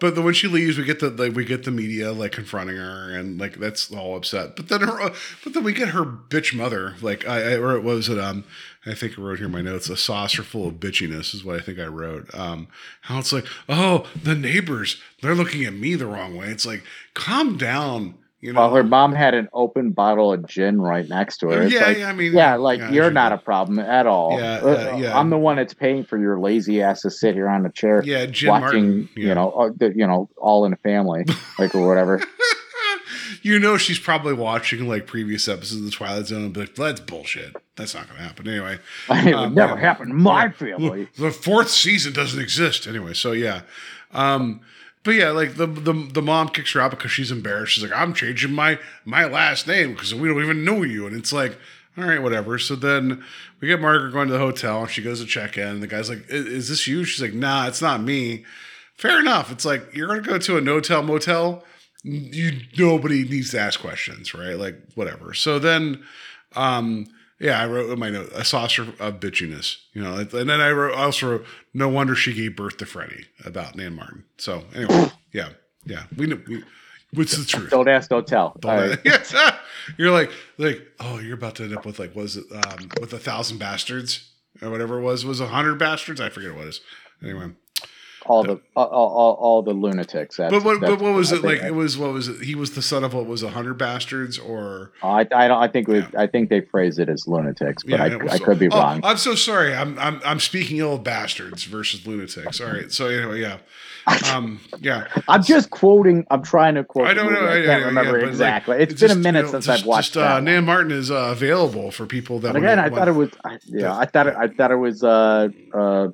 But then when she leaves, we get the like we get the media like confronting her and like that's all upset. But then her, but then we get her bitch mother like I, I or it was it um I think I wrote here in my notes a saucer full of bitchiness is what I think I wrote. Um, how it's like oh the neighbors they're looking at me the wrong way. It's like calm down. You know, Well, her mom had an open bottle of gin right next to her. It's yeah, like, yeah. I mean, yeah, like yeah, you're not a problem at all. Yeah, Uh, yeah. I'm the one that's paying for your lazy ass to sit here on the chair Yeah, Jim watching, Martin. you know, uh, the, you know, all in a family, like or whatever. you know she's probably watching like previous episodes of the Twilight Zone and be like, that's bullshit. That's not gonna happen. Anyway. it would Um, never yeah. happen in my family. The fourth season doesn't exist anyway. So yeah. Um but yeah, like the, the the mom kicks her out because she's embarrassed. She's like, "I'm changing my my last name because we don't even know you." And it's like, "All right, whatever." So then we get Margaret going to the hotel, and she goes to check in. The guy's like, "I- "Is this you?" She's like, "Nah, it's not me." Fair enough. It's like you're gonna go to a no-tell motel. You nobody needs to ask questions, right? Like whatever. So then, um, yeah, I wrote in my note a saucer of bitchiness, you know, and then I wrote I also wrote, no wonder she gave birth to Freddy about Nan Martin. So anyway, yeah, yeah, we know. We, what's the truth? Don't ask, don't tell. All right. Yes. you're like like oh, you're about to end up with like was it um with a thousand bastards or whatever it was was a hundred bastards? I forget what it was. Anyway, all the all, all, all the lunatics. That's, but what but what was I it like? It was what was it? He was the son of what was a hundred bastards or I, I don't. I think we. I think they phrase it as lunatics, but it was I, I could be oh, wrong. I'm so sorry. I'm I'm I'm speaking ill of bastards versus lunatics. All right. So anyway, yeah, um, yeah. I'm just quoting. I'm trying to quote. I don't know. I, I- can't I- remember yeah, but, like, exactly. it's it's been a minute you know, since just- I've watched just, uh. Nan Martin is uh, available for people that. Again, I thought it was. I, yeah, I thought it. I thought it was. Uh, uh,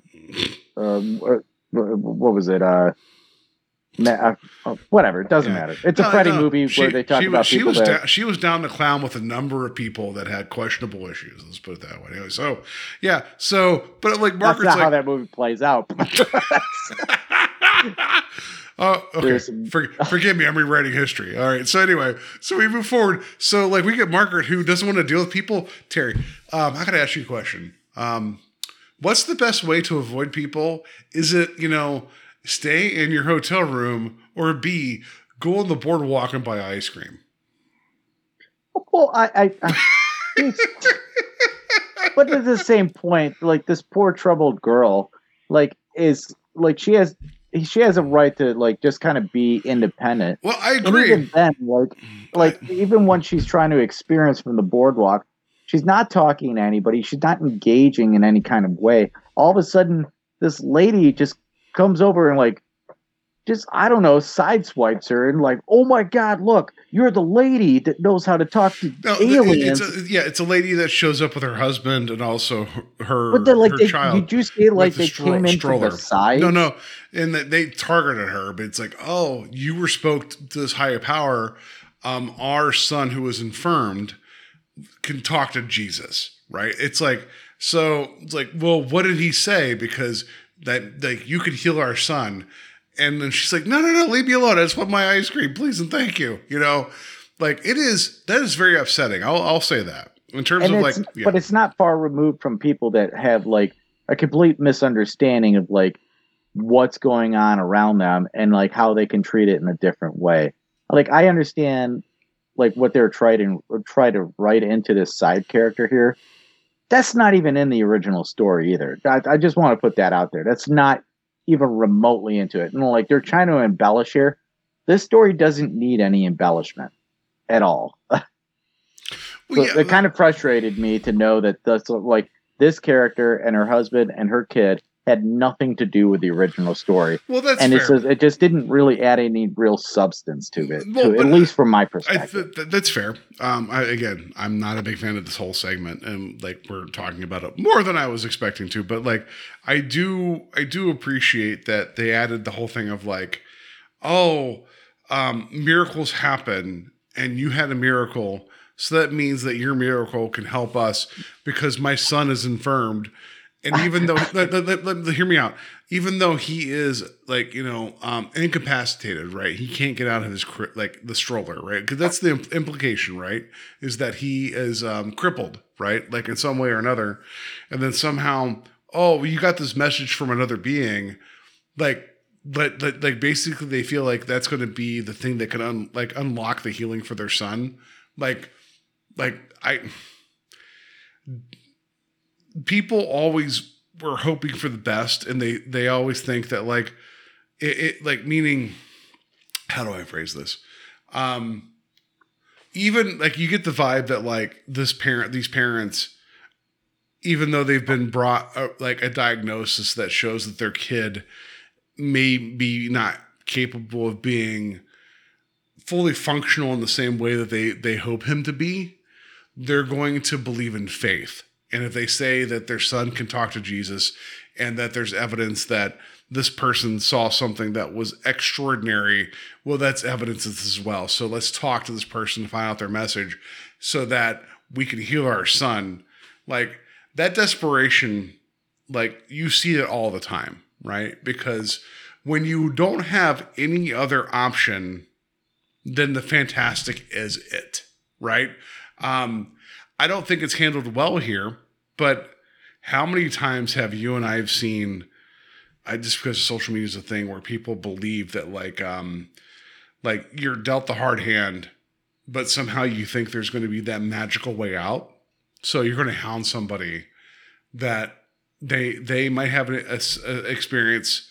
um, uh, what was it? Uh, ma- uh, uh, whatever. It doesn't Yeah. matter. It's a No, Freddy no, movie she- where they talk she about she people was that. down, she was down to clown with a number of people that had questionable issues. Let's put it that way. Anyway, so yeah, so but like that's Margaret's not how that movie plays out. oh, okay. Some- For, forgive me, I'm rewriting history. All right. So anyway, so we move forward. So like we get Margaret who doesn't want to deal with people. Terry, um, I gotta ask you a question. Um, what's the best way to avoid people? Is it you know stay in your hotel room or B go on the boardwalk and buy ice cream? Well, I, I, I but at the same point, like this poor troubled girl, like is like she has she has a right to like just kind of be independent. Well, I And agree. even then, like like even when she's trying to experience from the boardwalk, she's not talking to anybody. She's not engaging in any kind of way. All of a sudden, this lady just comes over and like just I don't know, sideswipes her and like, oh my god, look, you're the lady that knows how to talk to No, aliens. it's a, yeah, it's a lady that shows up with her husband and also her but like, her they, child. did you see like the they stro- came in stroller. the side? No, no, and they targeted her, but it's like, oh, you were spoke to this higher power. Um, our son who was infirmed can talk to Jesus, right? It's like so. It's like, well, what did he say? Because that like you could heal our son, and then she's like, no, no, no, leave me alone. I just want my ice cream, please and thank you. You know, like it is. That is very upsetting. I'll I'll say that in terms and of like, yeah. but it's not far removed from people that have like a complete misunderstanding of like what's going on around them and like how they can treat it in a different way. Like I understand like what they're trying to try to write into this side character here. That's not even in the original story either. I, I just want to put that out there. That's not even remotely into it. And like they're trying to embellish here. This story doesn't need any embellishment at all. Well, So yeah, it uh, kind of frustrated me to know that that's like this character and her husband and her kid had nothing to do with the original story, well, that's and fair. it says it just didn't really add any real substance to it, Well, to- at least from my perspective. th- th- that's fair. Um, I, again, I'm not a big fan of this whole segment, and like we're talking about it more than I was expecting to. But like, I do, I do appreciate that they added the whole thing of like, oh, um, miracles happen, and you had a miracle, so that means that your miracle can help us because my son is infirmed. And even though, let, let- let- hear me out. Even though he is like you know um, incapacitated, right? He can't get out of his cri- like the stroller, right? Because that's the im- implication, right? Is that he is um, crippled, right? Like in some way or another, and then somehow, oh, you got this message from another being, like. But like basically, they feel like that's going to be the thing that can un- like unlock the healing for their son. Like, like I people always were hoping for the best and they they always think that like it, it like meaning how do i phrase this um even like you get the vibe that like this parent, these parents, even though they've been brought uh, like a diagnosis that shows that their kid may be not capable of being fully functional in the same way that they they hope him to be, they're going to believe in faith. And if they say that their son can talk to Jesus and that there's evidence that this person saw something that was extraordinary, well, that's evidence as well. So let's talk to this person to find out their message so that we can heal our son. Like that desperation, like you see it all the time, right? Because when you don't have any other option, then the fantastic is it, right? Um, I don't think it's handled well here, but how many times have you and I have seen? I just because social media is a thing where people believe that like um, like you're dealt the hard hand, but somehow you think there's going to be that magical way out. So you're going to hound somebody that they they might have an a, a experience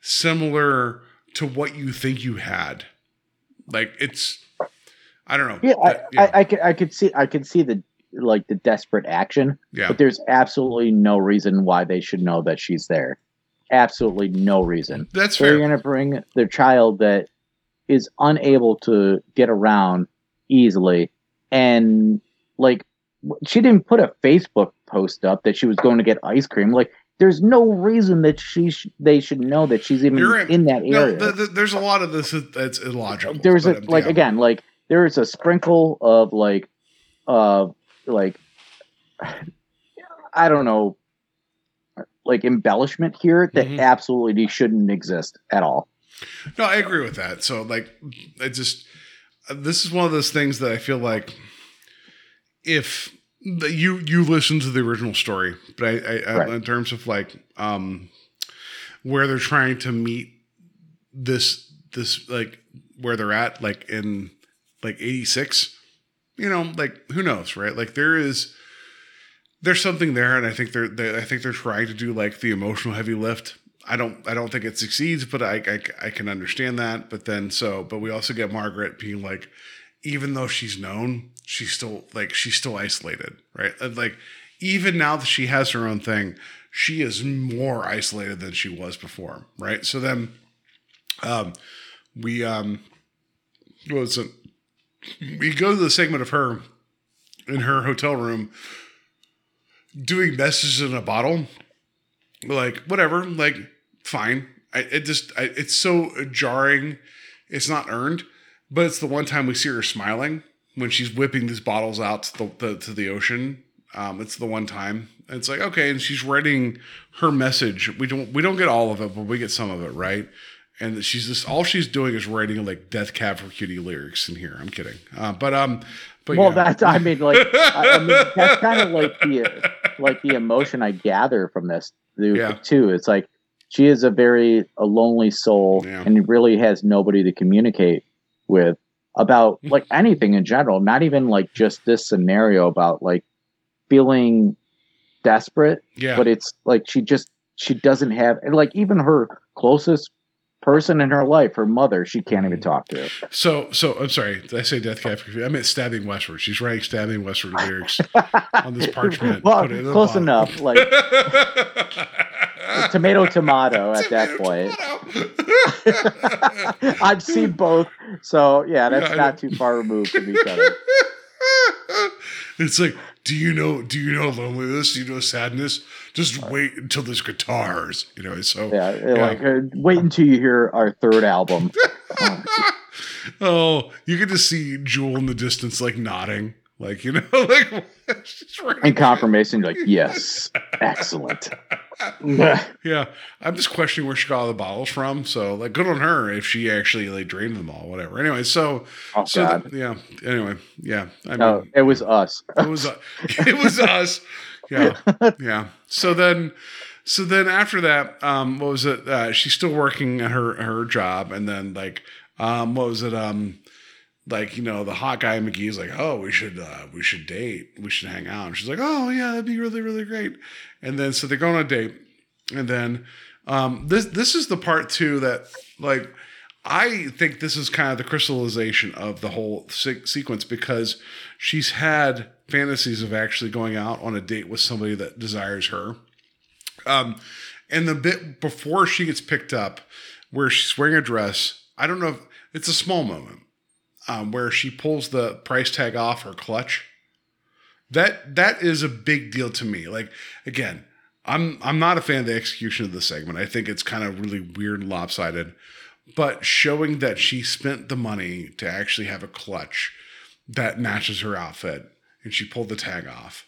similar to what you think you had. Like it's, I don't know. Yeah, I, I, I could I could see I could see the like the desperate action, yeah. but there's absolutely no reason why they should know that she's there. Absolutely no reason. That's They're fair. going to bring their child that is unable to get around easily, and like she didn't put a Facebook post up that she was going to get ice cream. Like, there's no reason that she sh- they should know that she's even right. in that No, area. th- th- there's a lot of this that's illogical. there's a um, like yeah. again like there is a sprinkle of like uh like i don't know like embellishment here that Mhm. absolutely shouldn't exist at all No, I agree with that. So like, I just this is one of those things that I feel like if the- you you listen to the original story, but I, I, I Right. in terms of like um where they're trying to meet this this like where they're at like in like 86 you know like who knows right? Like there is there's something there and i think they're, they i think they're trying to do like the emotional heavy lift. I don't i don't think it succeeds but I, I i can understand that but then so but we also get margaret being like even though she's known she's still like she's still isolated right? Like even now that she has her own thing she is more isolated than she was before right? So then um we um what was it we go to the segment of her in her hotel room doing messages in a bottle. Like whatever like fine. I, it just I, it's so jarring. It's not earned but it's the one time we see her smiling when she's whipping these bottles out to the, the to the ocean. Um, it's the one time. It's like okay and she's writing her message. We don't we don't get all of it but we get some of it right and she's just all she's doing is writing like death cab for cutie lyrics in here i'm kidding uh, but um but well yeah. that's i mean like I, I mean that's kind of like the like the emotion i gather from this too, Yeah. too it's like she is a very a lonely soul Yeah. and really has nobody to communicate with about Mm. like anything in general not even like just this scenario about like feeling desperate yeah but it's like she just she doesn't have and like even her closest person in her life her mother she can't even mm. talk to So, so I'm sorry. Did I say Death Cab? I meant Stabbing Westward. She's writing Stabbing Westward lyrics on this parchment. well close enough like tomato tomato at that point i've seen both so yeah that's Yeah, not too far removed from each other it's like, do you know? Do you know loneliness? Do you know sadness? Just wait until there's guitars. You know. So yeah, like uh, wait until you hear our third album oh, you get to see Jewel in the distance, like nodding, like you know, like she's writing and confirmation like yes excellent Yeah, I'm just questioning where she got all the bottles from. So, like, good on her if she actually like drained them all, whatever. Anyway, so, oh so god yeah. Anyway, yeah. I mean, no it was us it was uh, it was us. Yeah, yeah. So then, so then after that, um, what was it? Uh, she's still working at her her job, and then like, um, what was it? Um, like you know, the hot guy McGee's like, oh, we should uh, we should date, we should hang out. And she's like, oh yeah, that'd be really really great. And then so they go on a date, and then um, this this is the part too that like I think this is kind of the crystallization of the whole se- sequence because she's had fantasies of actually going out on a date with somebody that desires her. Um, and the bit before she gets picked up, where she's wearing a dress, I don't know if it's a small moment um, where she pulls the price tag off her clutch. That that is a big deal to me. Like again, I'm I'm not a fan of the execution of the segment. I think it's kind of really weird lopsided. But showing that she spent the money to actually have a clutch that matches her outfit and she pulled the tag off.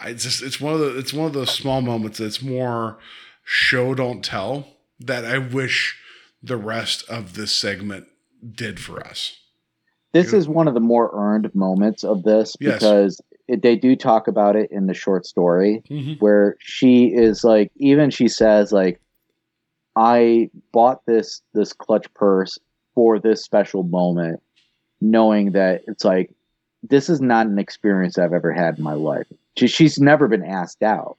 I just it's one of the it's one of those small moments that's more show don't tell that I wish the rest of this segment did for us. This is one of the more earned moments of this Yes. because it, they do talk about it in the short story Mhm. where she is like even she says like I bought this this clutch purse for this special moment knowing that it's like this is not an experience I've ever had in my life. She, she's never been asked out.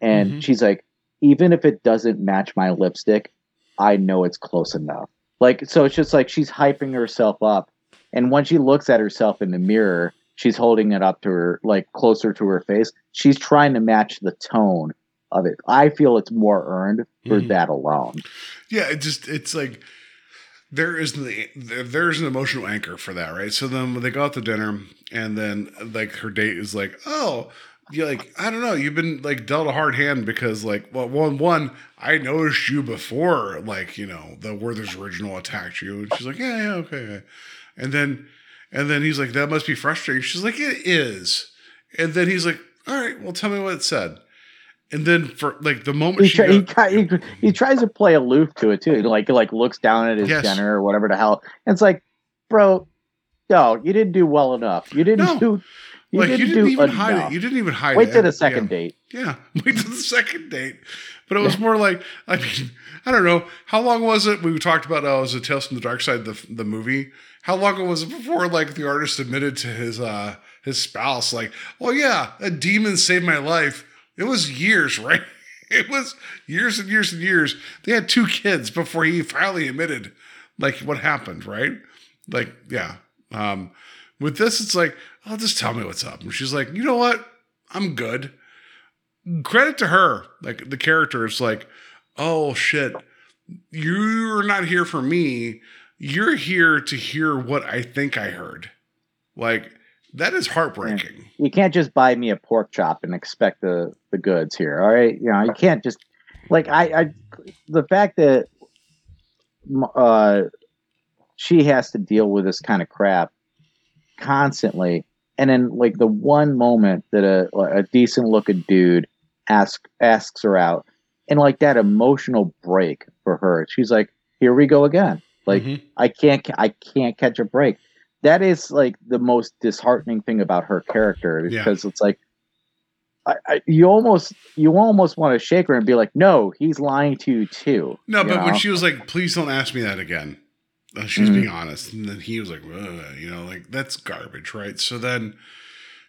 And Mhm. she's like even if it doesn't match my lipstick, I know it's close enough. Like so it's just like she's hyping herself up and when she looks at herself in the mirror, she's holding it up to her, like closer to her face. She's trying to match the tone of it. I feel it's more earned for Mhm. that alone. Yeah, it just it's like there is the there's an emotional anchor for that, right? So then when they go out to dinner and then like her date is like, "Oh, you like I don't know, you've been like dealt a hard hand because like well one one I noticed you before like, you know, the Werther's original attacked you." And she's like, "Yeah, yeah, okay." okay." And then and then he's like, "That must be frustrating." She's like, "It is." And then he's like, "All right, well tell me what it said." And then for like the moment He, go- he, he, he tries to play aloof to it too. Like like looks down at his Yes. dinner or whatever the hell. And it's like, bro, no, you didn't do well enough. You didn't No. do. You like didn't, you didn't even hide it. You didn't even hide Wait it. till the Yeah. second date. Yeah, wait till the second date. But it was more like, I mean, I don't know. How long was it? We talked about, oh, it was a Tales from the Dark Side, the, the movie. How long it was before, like, the artist admitted to his uh his spouse, like, well, yeah, a demon saved my life. It was years, right? It was years and years and years. They had two kids before he finally admitted, like, what happened, right? Like, yeah. Um, with this, it's like, oh, just tell me what's up. And she's like, you know what? I'm good credit to her. Like the character is like, oh shit, you're not here for me. You're here to hear what I think I heard. Like that is heartbreaking. You can't just buy me a pork chop and expect the the goods here. All right, you know you can't just like I I the fact that uh she has to deal with this kind of crap constantly and then like the one moment that a a decent looking dude asks asks her out and like that emotional break for her she's like here we go again like Mhm. i can't i can't catch a break that is like the most disheartening thing about her character Yeah. because it's like I, I, you almost you almost want to shake her and be like no he's lying to you too No, you but when she was like, please don't ask me that again. Uh, she's Mhm. being honest. And then he was like, you know, like that's garbage, right? So then,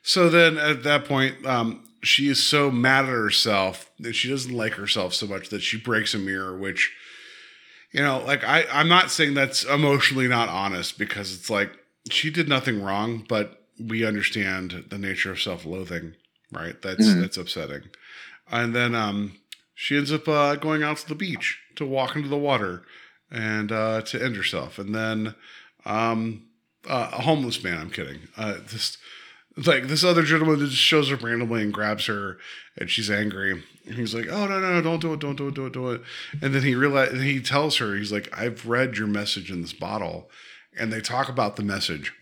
so then at that point, um, she is so mad at herself that she doesn't like herself so much that she breaks a mirror, which, you know, like I, I'm not saying that's emotionally not honest because it's like she did nothing wrong, but we understand the nature of self-loathing, right? That's Mhm. that's upsetting. And then um, she ends up uh, going out to the beach to walk into the water and uh, to end herself. And then um, uh, a homeless man. I'm kidding. Uh, just like this other gentleman just shows up randomly and grabs her, and she's angry. And he's like, "Oh no, no, no! Don't do it! Don't do it! Don't do it!" And then he realize he tells her, he's like, "I've read your message in this bottle," and they talk about the message.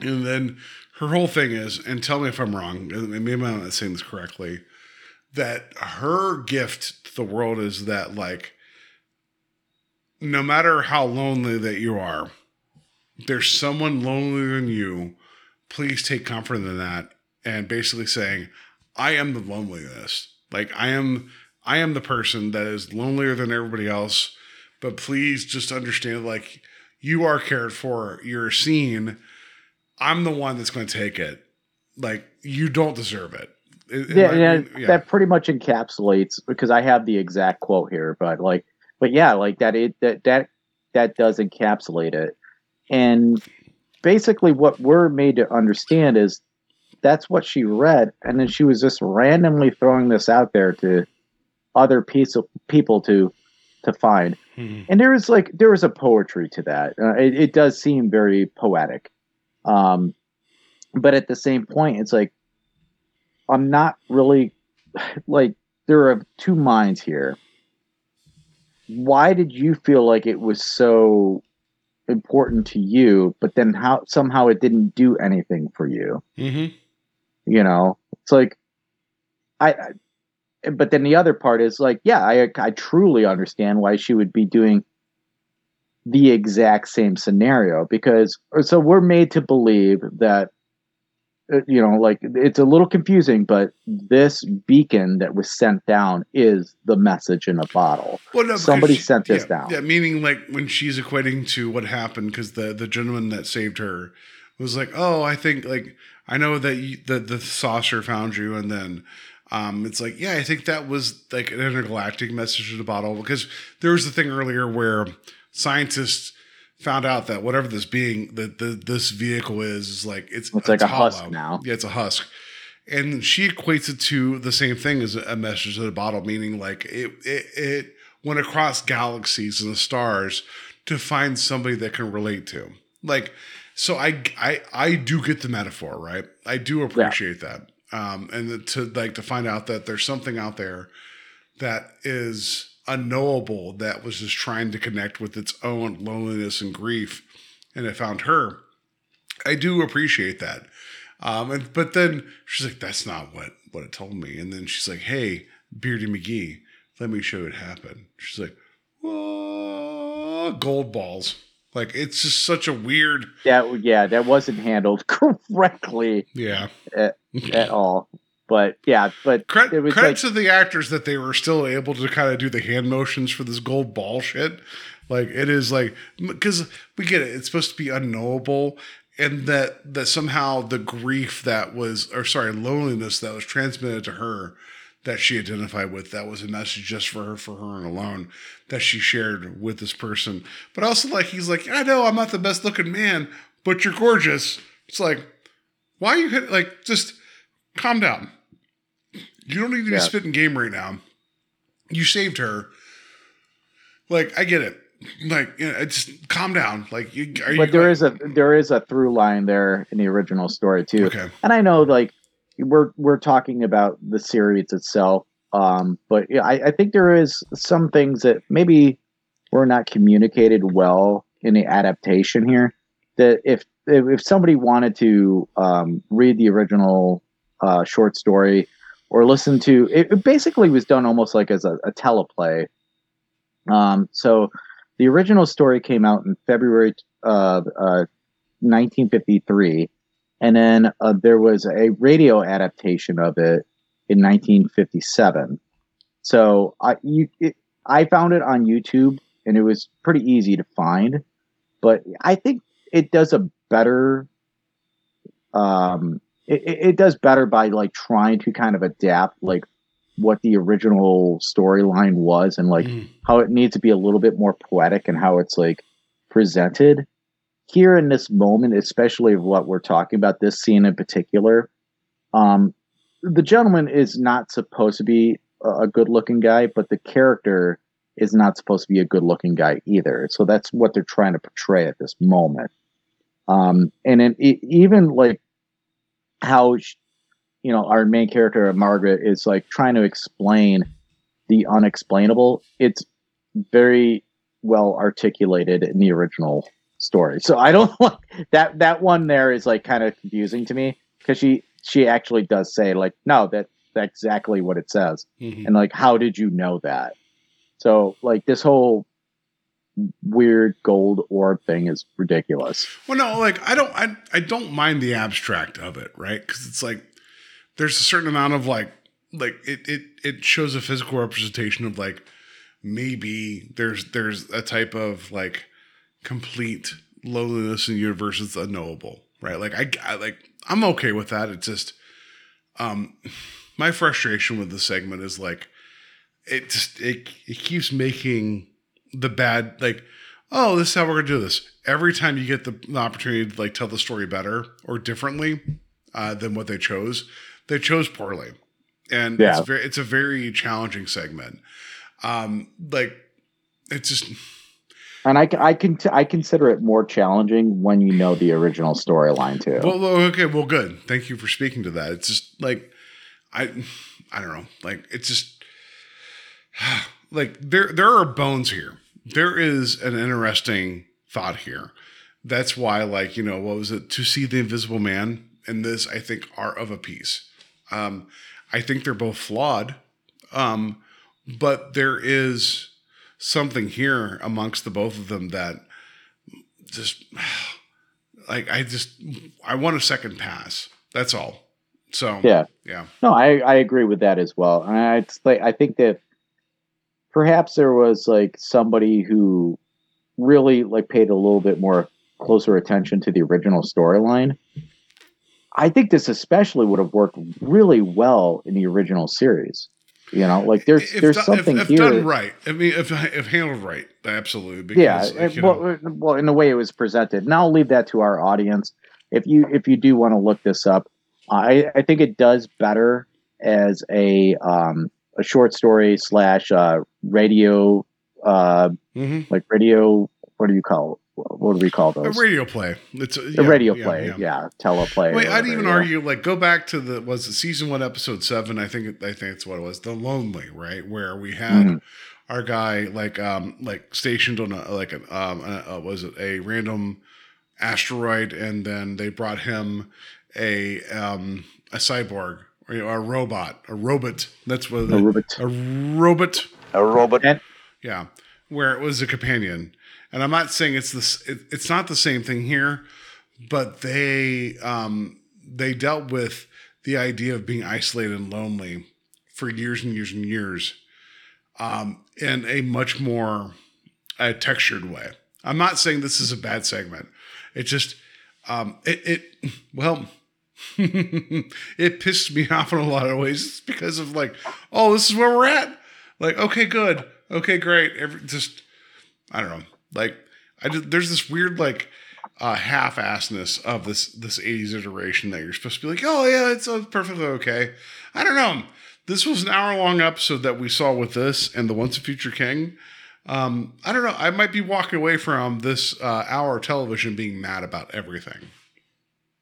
And then her whole thing is, and tell me if I'm wrong, maybe I'm not saying this correctly, that her gift to the world is that like no matter how lonely that you are, there's someone lonelier than you. Please take comfort in that and basically saying, I am the loneliness. Like I am I am the person that is lonelier than everybody else. But please just understand like you are cared for, you're seen. I'm the one that's going to take it. Like you don't deserve it. Yeah, might yeah, that pretty much encapsulates because I have the exact quote here, but like, but yeah, like that it that that that does encapsulate it. And basically, what we're made to understand is that's what she read, and then she was just randomly throwing this out there to other piece of people to to find. And there was like there was a poetry to that. Uh, it, it does seem very poetic, um, but at the same point, it's like I'm not really like there are two minds here. Why did you feel like it was so important to you, but then how somehow it didn't do anything for you? Mm-hmm. You know, it's like I. I but then the other part is like, yeah, I I truly understand why she would be doing the exact same scenario because so we're made to believe that uh, you know like it's a little confusing but this beacon that was sent down is the message in a bottle Well, no, somebody she- sent this yeah, down Yeah, meaning like when she's equating to what happened because the the gentleman that saved her was like, oh, I think like I know that you, the the saucer found you, and then um, it's like, yeah, I think that was like an intergalactic message in the bottle because there was the thing earlier where scientists found out that whatever this being that the, this vehicle is is like it's It's like a husk now. Yeah, it's a husk. And she equates it to the same thing as a message in a bottle, meaning like it, it it went across galaxies and the stars to find somebody that can relate to. Like, so I I I do get the metaphor, right? I do appreciate that. Um, and to like to find out that there's something out there that is unknowable that was just trying to connect with its own loneliness and grief, and it found her. I do appreciate that. Um, and but then she's like, "That's not what what it told me." And then she's like, "Hey, Beardy McGee, let me show you what happened." She's like, "Whoa, gold balls!" Like it's just such a weird, that yeah that wasn't handled correctly yeah. at, at all but yeah but Credit, it was credit like to the actors that they were still able to kind of do the hand motions for this gold ball shit. Like it is like because we get it, it's supposed to be unknowable, and that that somehow the grief that was, or sorry, loneliness that was transmitted to her, that she identified with, that was a message just for her, for her and alone, that she shared with this person. But also like he's like, I know I'm not the best looking man, but you're gorgeous. It's like, why are you hit like just calm down. You don't need to be Yeah. spitting game right now. You saved her. Like, I get it. Like, you know, just calm down. Like, you are you but there is a there is a through line there in the original story too Okay. and i know like we're we're talking about the series itself um but yeah, I, I think there is some things that maybe were not communicated well in the adaptation here that if if, if somebody wanted to um, read the original uh, short story or listen to it, it basically was done almost like as a, a teleplay. Um, so the original story came out in february uh, uh, 1953 and then uh, there was a radio adaptation of it in 1957 so i you it, i found it on youtube and it was pretty easy to find but i think it does a better um it, it does better by like trying to kind of adapt like what the original storyline was and like Mm. how it needs to be a little bit more poetic and how it's like presented here in this moment especially of what we're talking about this scene in particular um the gentleman is not supposed to be a good looking guy but the character is not supposed to be a good looking guy either. So that's what they're trying to portray at this moment. Um and then even like how sh- you know our main character margaret is like trying to explain the unexplainable it's very well articulated in the original story so i don't like that that one there is like kind of confusing to me because she she actually does say like no that that's exactly what it says Mhm. and like how did you know that so like this whole weird gold orb thing is ridiculous Well, no, like I don't, I, I don't mind the abstract of it, right? Because it's like there's a certain amount of like, like it, it, it shows a physical representation of like maybe there's there's a type of like complete loneliness in the universe is unknowable, right? Like I, I like I'm okay with that. It's just um my frustration with the segment is like it just it, it keeps making the bad like oh, this is how we're gonna do this. Every time you get the, the opportunity to like tell the story better or differently uh, than what they chose, they chose poorly, and Yeah. it's very it's a very challenging segment. Um, like it's just And I, I can I consider it more challenging when you know the original storyline too. well, okay, well, good. Thank you for speaking to that. It's just like I I don't know, like it's just like there there are bones here. There is an interesting thought here. That's why, like, you know, what was it? To see the invisible man and this, I think, are of a piece. Um, I think they're both flawed. Um, but there is something here amongst the both of them that just like I just I want a second pass. That's all. So yeah. yeah. No, I, I agree with that as well. And I like I think that perhaps there was like somebody who really like paid a little bit more closer attention to the original storyline. I think this especially would have worked really well in the original series. You know, like there's If there's do- something if, here. done right. I mean, if if handled right, absolutely. Because, yeah, like, you know, well, well, in the way it was presented. And I'll leave that to our audience. If you if you do want to look this up, I I think it does better as a um a short story slash uh radio uh mhm. like radio what do you call what do we call a those radio play. It's a, the yeah, radio yeah, play yeah. yeah, teleplay Wait, I'd even argue like go back to the was it season one episode seven? I think I think it's what it was. The Lonely, right? Where we had Mhm. our guy like um like stationed on a like an um a, a, was it a random asteroid, and then they brought him a um a cyborg or you know, a robot, a robot. That's what A robot. a robot. A robot. And- Yeah, where it was a companion. And I'm not saying it's this. It, it's not the same thing here, but they um, they dealt with the idea of being isolated and lonely for years and years and years um, in a much more uh, textured way. I'm not saying this is a bad segment. It just um, it it well. it pissed me off in a lot of ways It's because of like, oh, this is where we're at. Like, okay, good, okay, great. Every, just, I don't know. Like, I just, there's this weird like uh, half-assness of this this 80s iteration that you're supposed to be like, oh yeah, it's uh, perfectly okay. I don't know. This was an hour-long episode that we saw with this and the Once and Future King. Um, I don't know. I might be walking away from this uh, hour of television being mad about everything.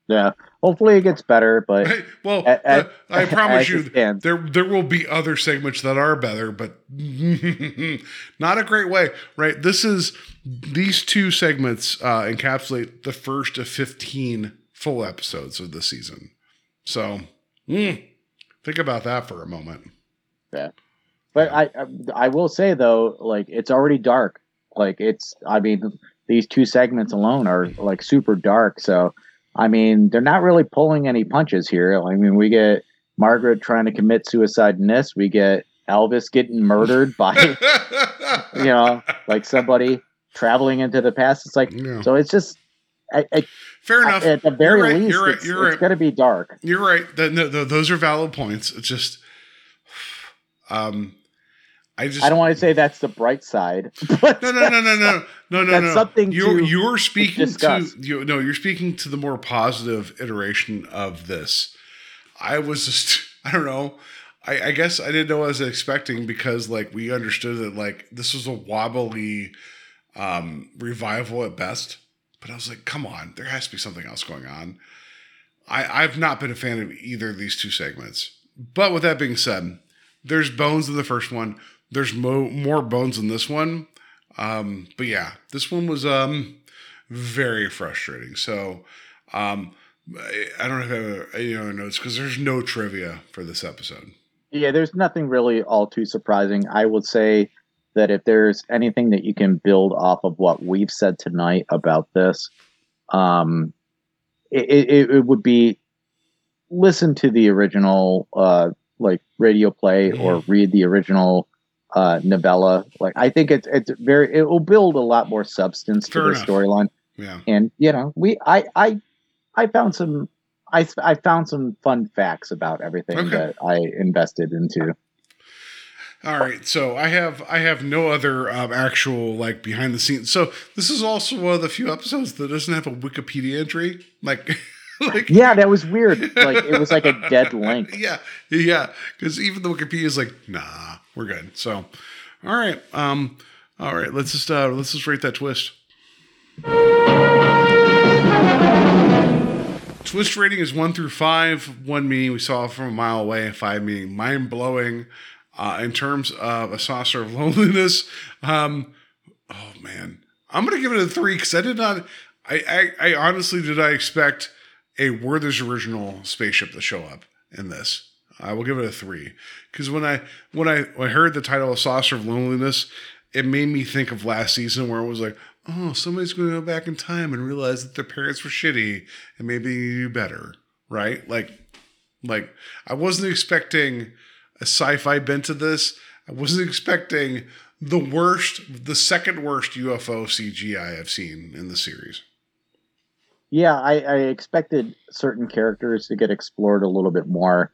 yeah hopefully it gets better but Hey, well, A- a- uh, I promise you, stands. there there will be other segments that are better, but not a great way, right? This is these two segments uh, encapsulate the first of fifteen full episodes of the season. So, mm, think about that for a moment. yeah But I I will say though, like it's already dark. Like it's I mean these two segments alone are like super dark. So I mean they're not really pulling any punches here. I mean we get Margaret trying to commit suicide in this. We get Elvis getting murdered by you know like somebody traveling into the past. It's like Yeah. so it's just I, I, Fair enough. at the very right, least you're right, it's, you're it's right. going to be dark. You're right. That no, th- those are valid points. It's just, um, I just I don't want to say that's the bright side, but no, no, no, no, no, no, no, That's no. something you're to you're speaking discuss. to you. No, you're speaking to the more positive iteration of this. I was just, I don't know. I, I guess I didn't know what I was expecting because like we understood that like this was a wobbly um revival at best. But I was like, come on, there has to be something else going on. I, I've not been a fan of either of these two segments. But with that being said, there's bones in the first one. There's mo- more bones in this one. Um, but yeah, this one was um very frustrating. So um I I don't have any other notes because there's no trivia for this episode. Yeah, there's nothing really all too surprising. I would say that if there's anything that you can build off of what we've said tonight about this, um, it, it, it would be listen to the original uh, like radio play or read the original uh, novella. Like I think it's it's very it will build a lot more substance Fair to the storyline. Yeah. And you know, we I I I found some I I found some fun facts about everything Okay. that I invested into. All right, so I have I have no other um, actual like behind the scenes. So this is also one of the few episodes that doesn't have a Wikipedia entry. Like, like Yeah, that was weird. Like it was like a dead link. yeah, yeah. Because even the Wikipedia is like, nah, we're good. So, all right, um, all right. Let's just uh, let's just rate that twist. Twist rating is one through five. One meaning we saw from a mile away. Five meaning mind blowing. Uh, in terms of a saucer of loneliness, um, oh man, I'm gonna give it a three because I did not. I, I I honestly did not expect a Werther's original spaceship to show up in this. I will give it a three because when I when I when I heard the title of Saucer of Loneliness, it made me think of last season where it was like, oh, somebody's going to go back in time and realize that their parents were shitty and maybe do better, right? Like, like I wasn't expecting a sci-fi bent to this. I wasn't expecting the worst, the second worst UFO CGI I have seen in the series. Yeah, I, I expected certain characters to get explored a little bit more,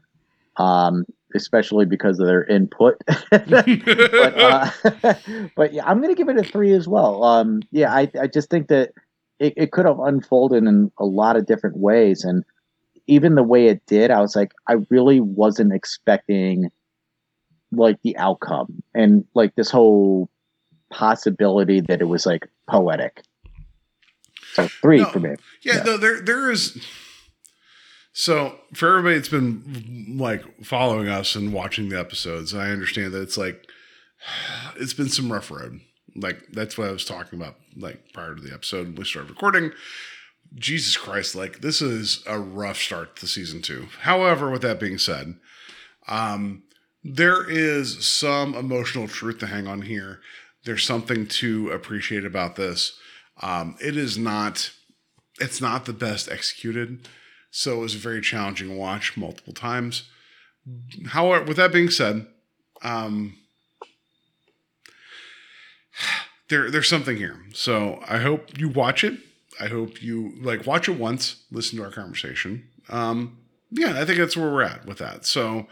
um, especially because of their input. but, uh, but yeah, I'm going to give it a three as well. Um, yeah, I, I just think that it, it could have unfolded in a lot of different ways. And even the way it did, I was like, I really wasn't expecting like the outcome and like this whole possibility that it was like poetic. So three No, for me. Yeah, Yeah. no, there there is. So for everybody that's been like following us and watching the episodes, I understand that it's like it's been some rough road. Like that's what I was talking about. Like prior to the episode, we started recording. Jesus Christ, like this is a rough start to season two. However, with that being said, um, there is some emotional truth to hang on here. There's something to appreciate about this. Um, it is not, it's not the best executed, so it was a very challenging watch multiple times. However, with that being said, um, there there's something here. So I hope you watch it. I hope you like watch it once, listen to our conversation. Um, yeah, I think that's where we're at with that. So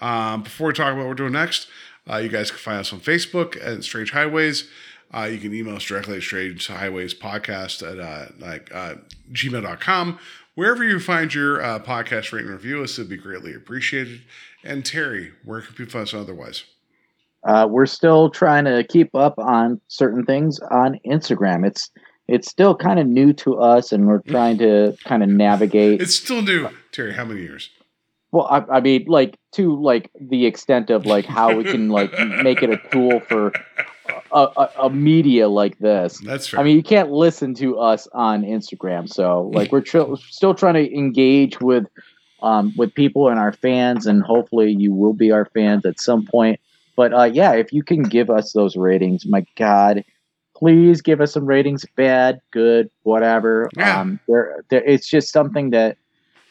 um, before we talk about what we're doing next, uh, you guys can find us on Facebook at Strange Highways. Uh, you can email us directly at Strange Highways Podcast at uh, like uh, gmail.com. Wherever you find your uh, podcast, rate and review us, it'd be greatly appreciated. And Terry, where can people find us otherwise? Uh, we're still trying to keep up on certain things on Instagram. It's it's still kind of new to us, and we're trying to kind of navigate. It's still new. Terry, how many years? Well, I, I mean, like to like the extent of like how we can like make it a tool for a, a, a media like this. That's right. I mean, you can't listen to us on Instagram, so like we're tr- still trying to engage with um, with people and our fans, and hopefully you will be our fans at some point. But uh, yeah, if you can give us those ratings, my God, please give us some ratings. Bad, good, whatever. Yeah. Um, there, there, it's just something that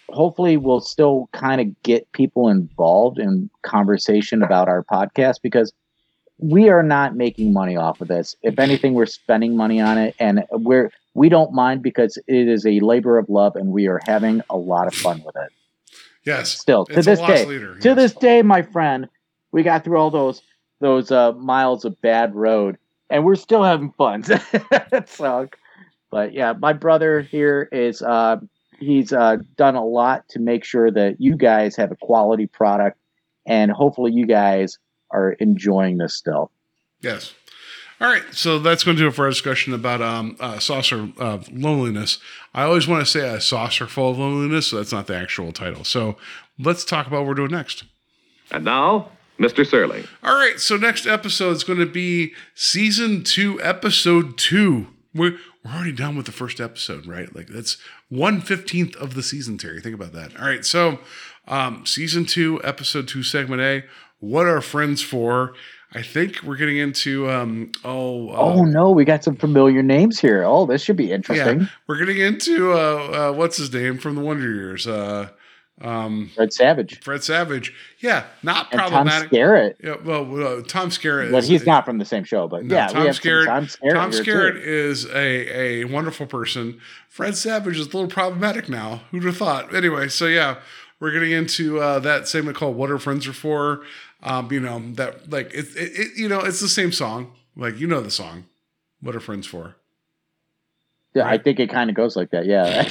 hopefully will still kind of get people involved in conversation about our podcast because we are not making money off of this. If anything, we're spending money on it, and we're we don't mind because it is a labor of love, and we are having a lot of fun with it. yes. Still, to this day, leader, to yes. this day, my friend, we got through all those those uh, miles of bad road, and we're still having fun. so, but yeah, my brother here is uh, he's uh, done a lot to make sure that you guys have a quality product, and hopefully, you guys are enjoying this still. Yes. All right, so that's going to do it for our discussion about um, uh, saucer of loneliness. I always want to say a saucer full of loneliness, so that's not the actual title. So let's talk about what we're doing next. And now, Mr. Surly. All right, so next episode is going to be season two, episode two. We're, we're already done with the first episode, right? Like that's one fifteenth of the season, Terry. Think about that. All right, so um, season two, episode two, segment A. What are friends for? I think we're getting into um, oh uh, Oh no, we got some familiar names here. Oh, this should be interesting. yeah, we're getting into uh, uh, what's his name from the Wonder Years, uh, um, Fred Savage Fred Savage. Yeah, not and Tom problematic. Skerritt. Yeah, well, uh, Tom Skerritt. But is- he's not from the same show, but No, yeah, Tom we have Skerritt. Tom Skerritt. Tom Skerritt is a, a wonderful person. Fred Savage is a little problematic now. Who'd have thought? Anyway, so yeah, we're getting into uh, that segment called "What Our Friends Are For." Um, you know that like it, it, it. You know, it's the same song. Like you know the song. What are friends for? Yeah, I think it kind of goes like that. Yeah.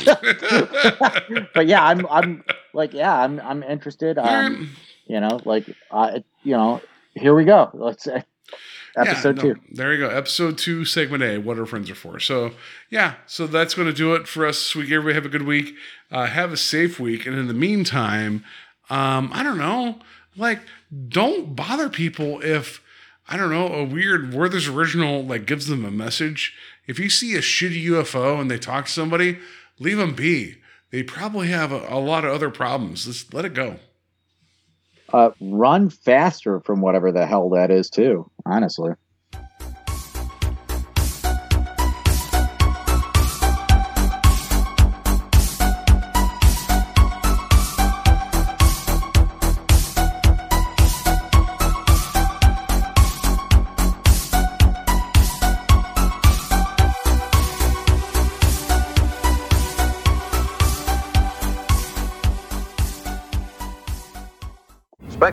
but yeah, I'm I'm like yeah, I'm I'm interested. Um, you know, like uh, you know, here we go. Let's uh, episode no, two. There you go. Episode two, segment A. What our friends are for. So yeah, so that's going to do it for us We week. Everybody have a good week. Uh, have a safe week, and in the meantime, um, I don't know, like don't bother people if. I don't know, a weird Werther's original like gives them a message. If you see a shitty UFO and they talk to somebody, leave them be. They probably have a, a lot of other problems. Just let it go. Uh, run faster from whatever the hell that is, too. Honestly.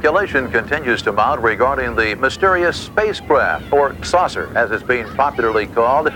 Speculation continues to mount regarding the mysterious spacecraft, or saucer as it's being popularly called,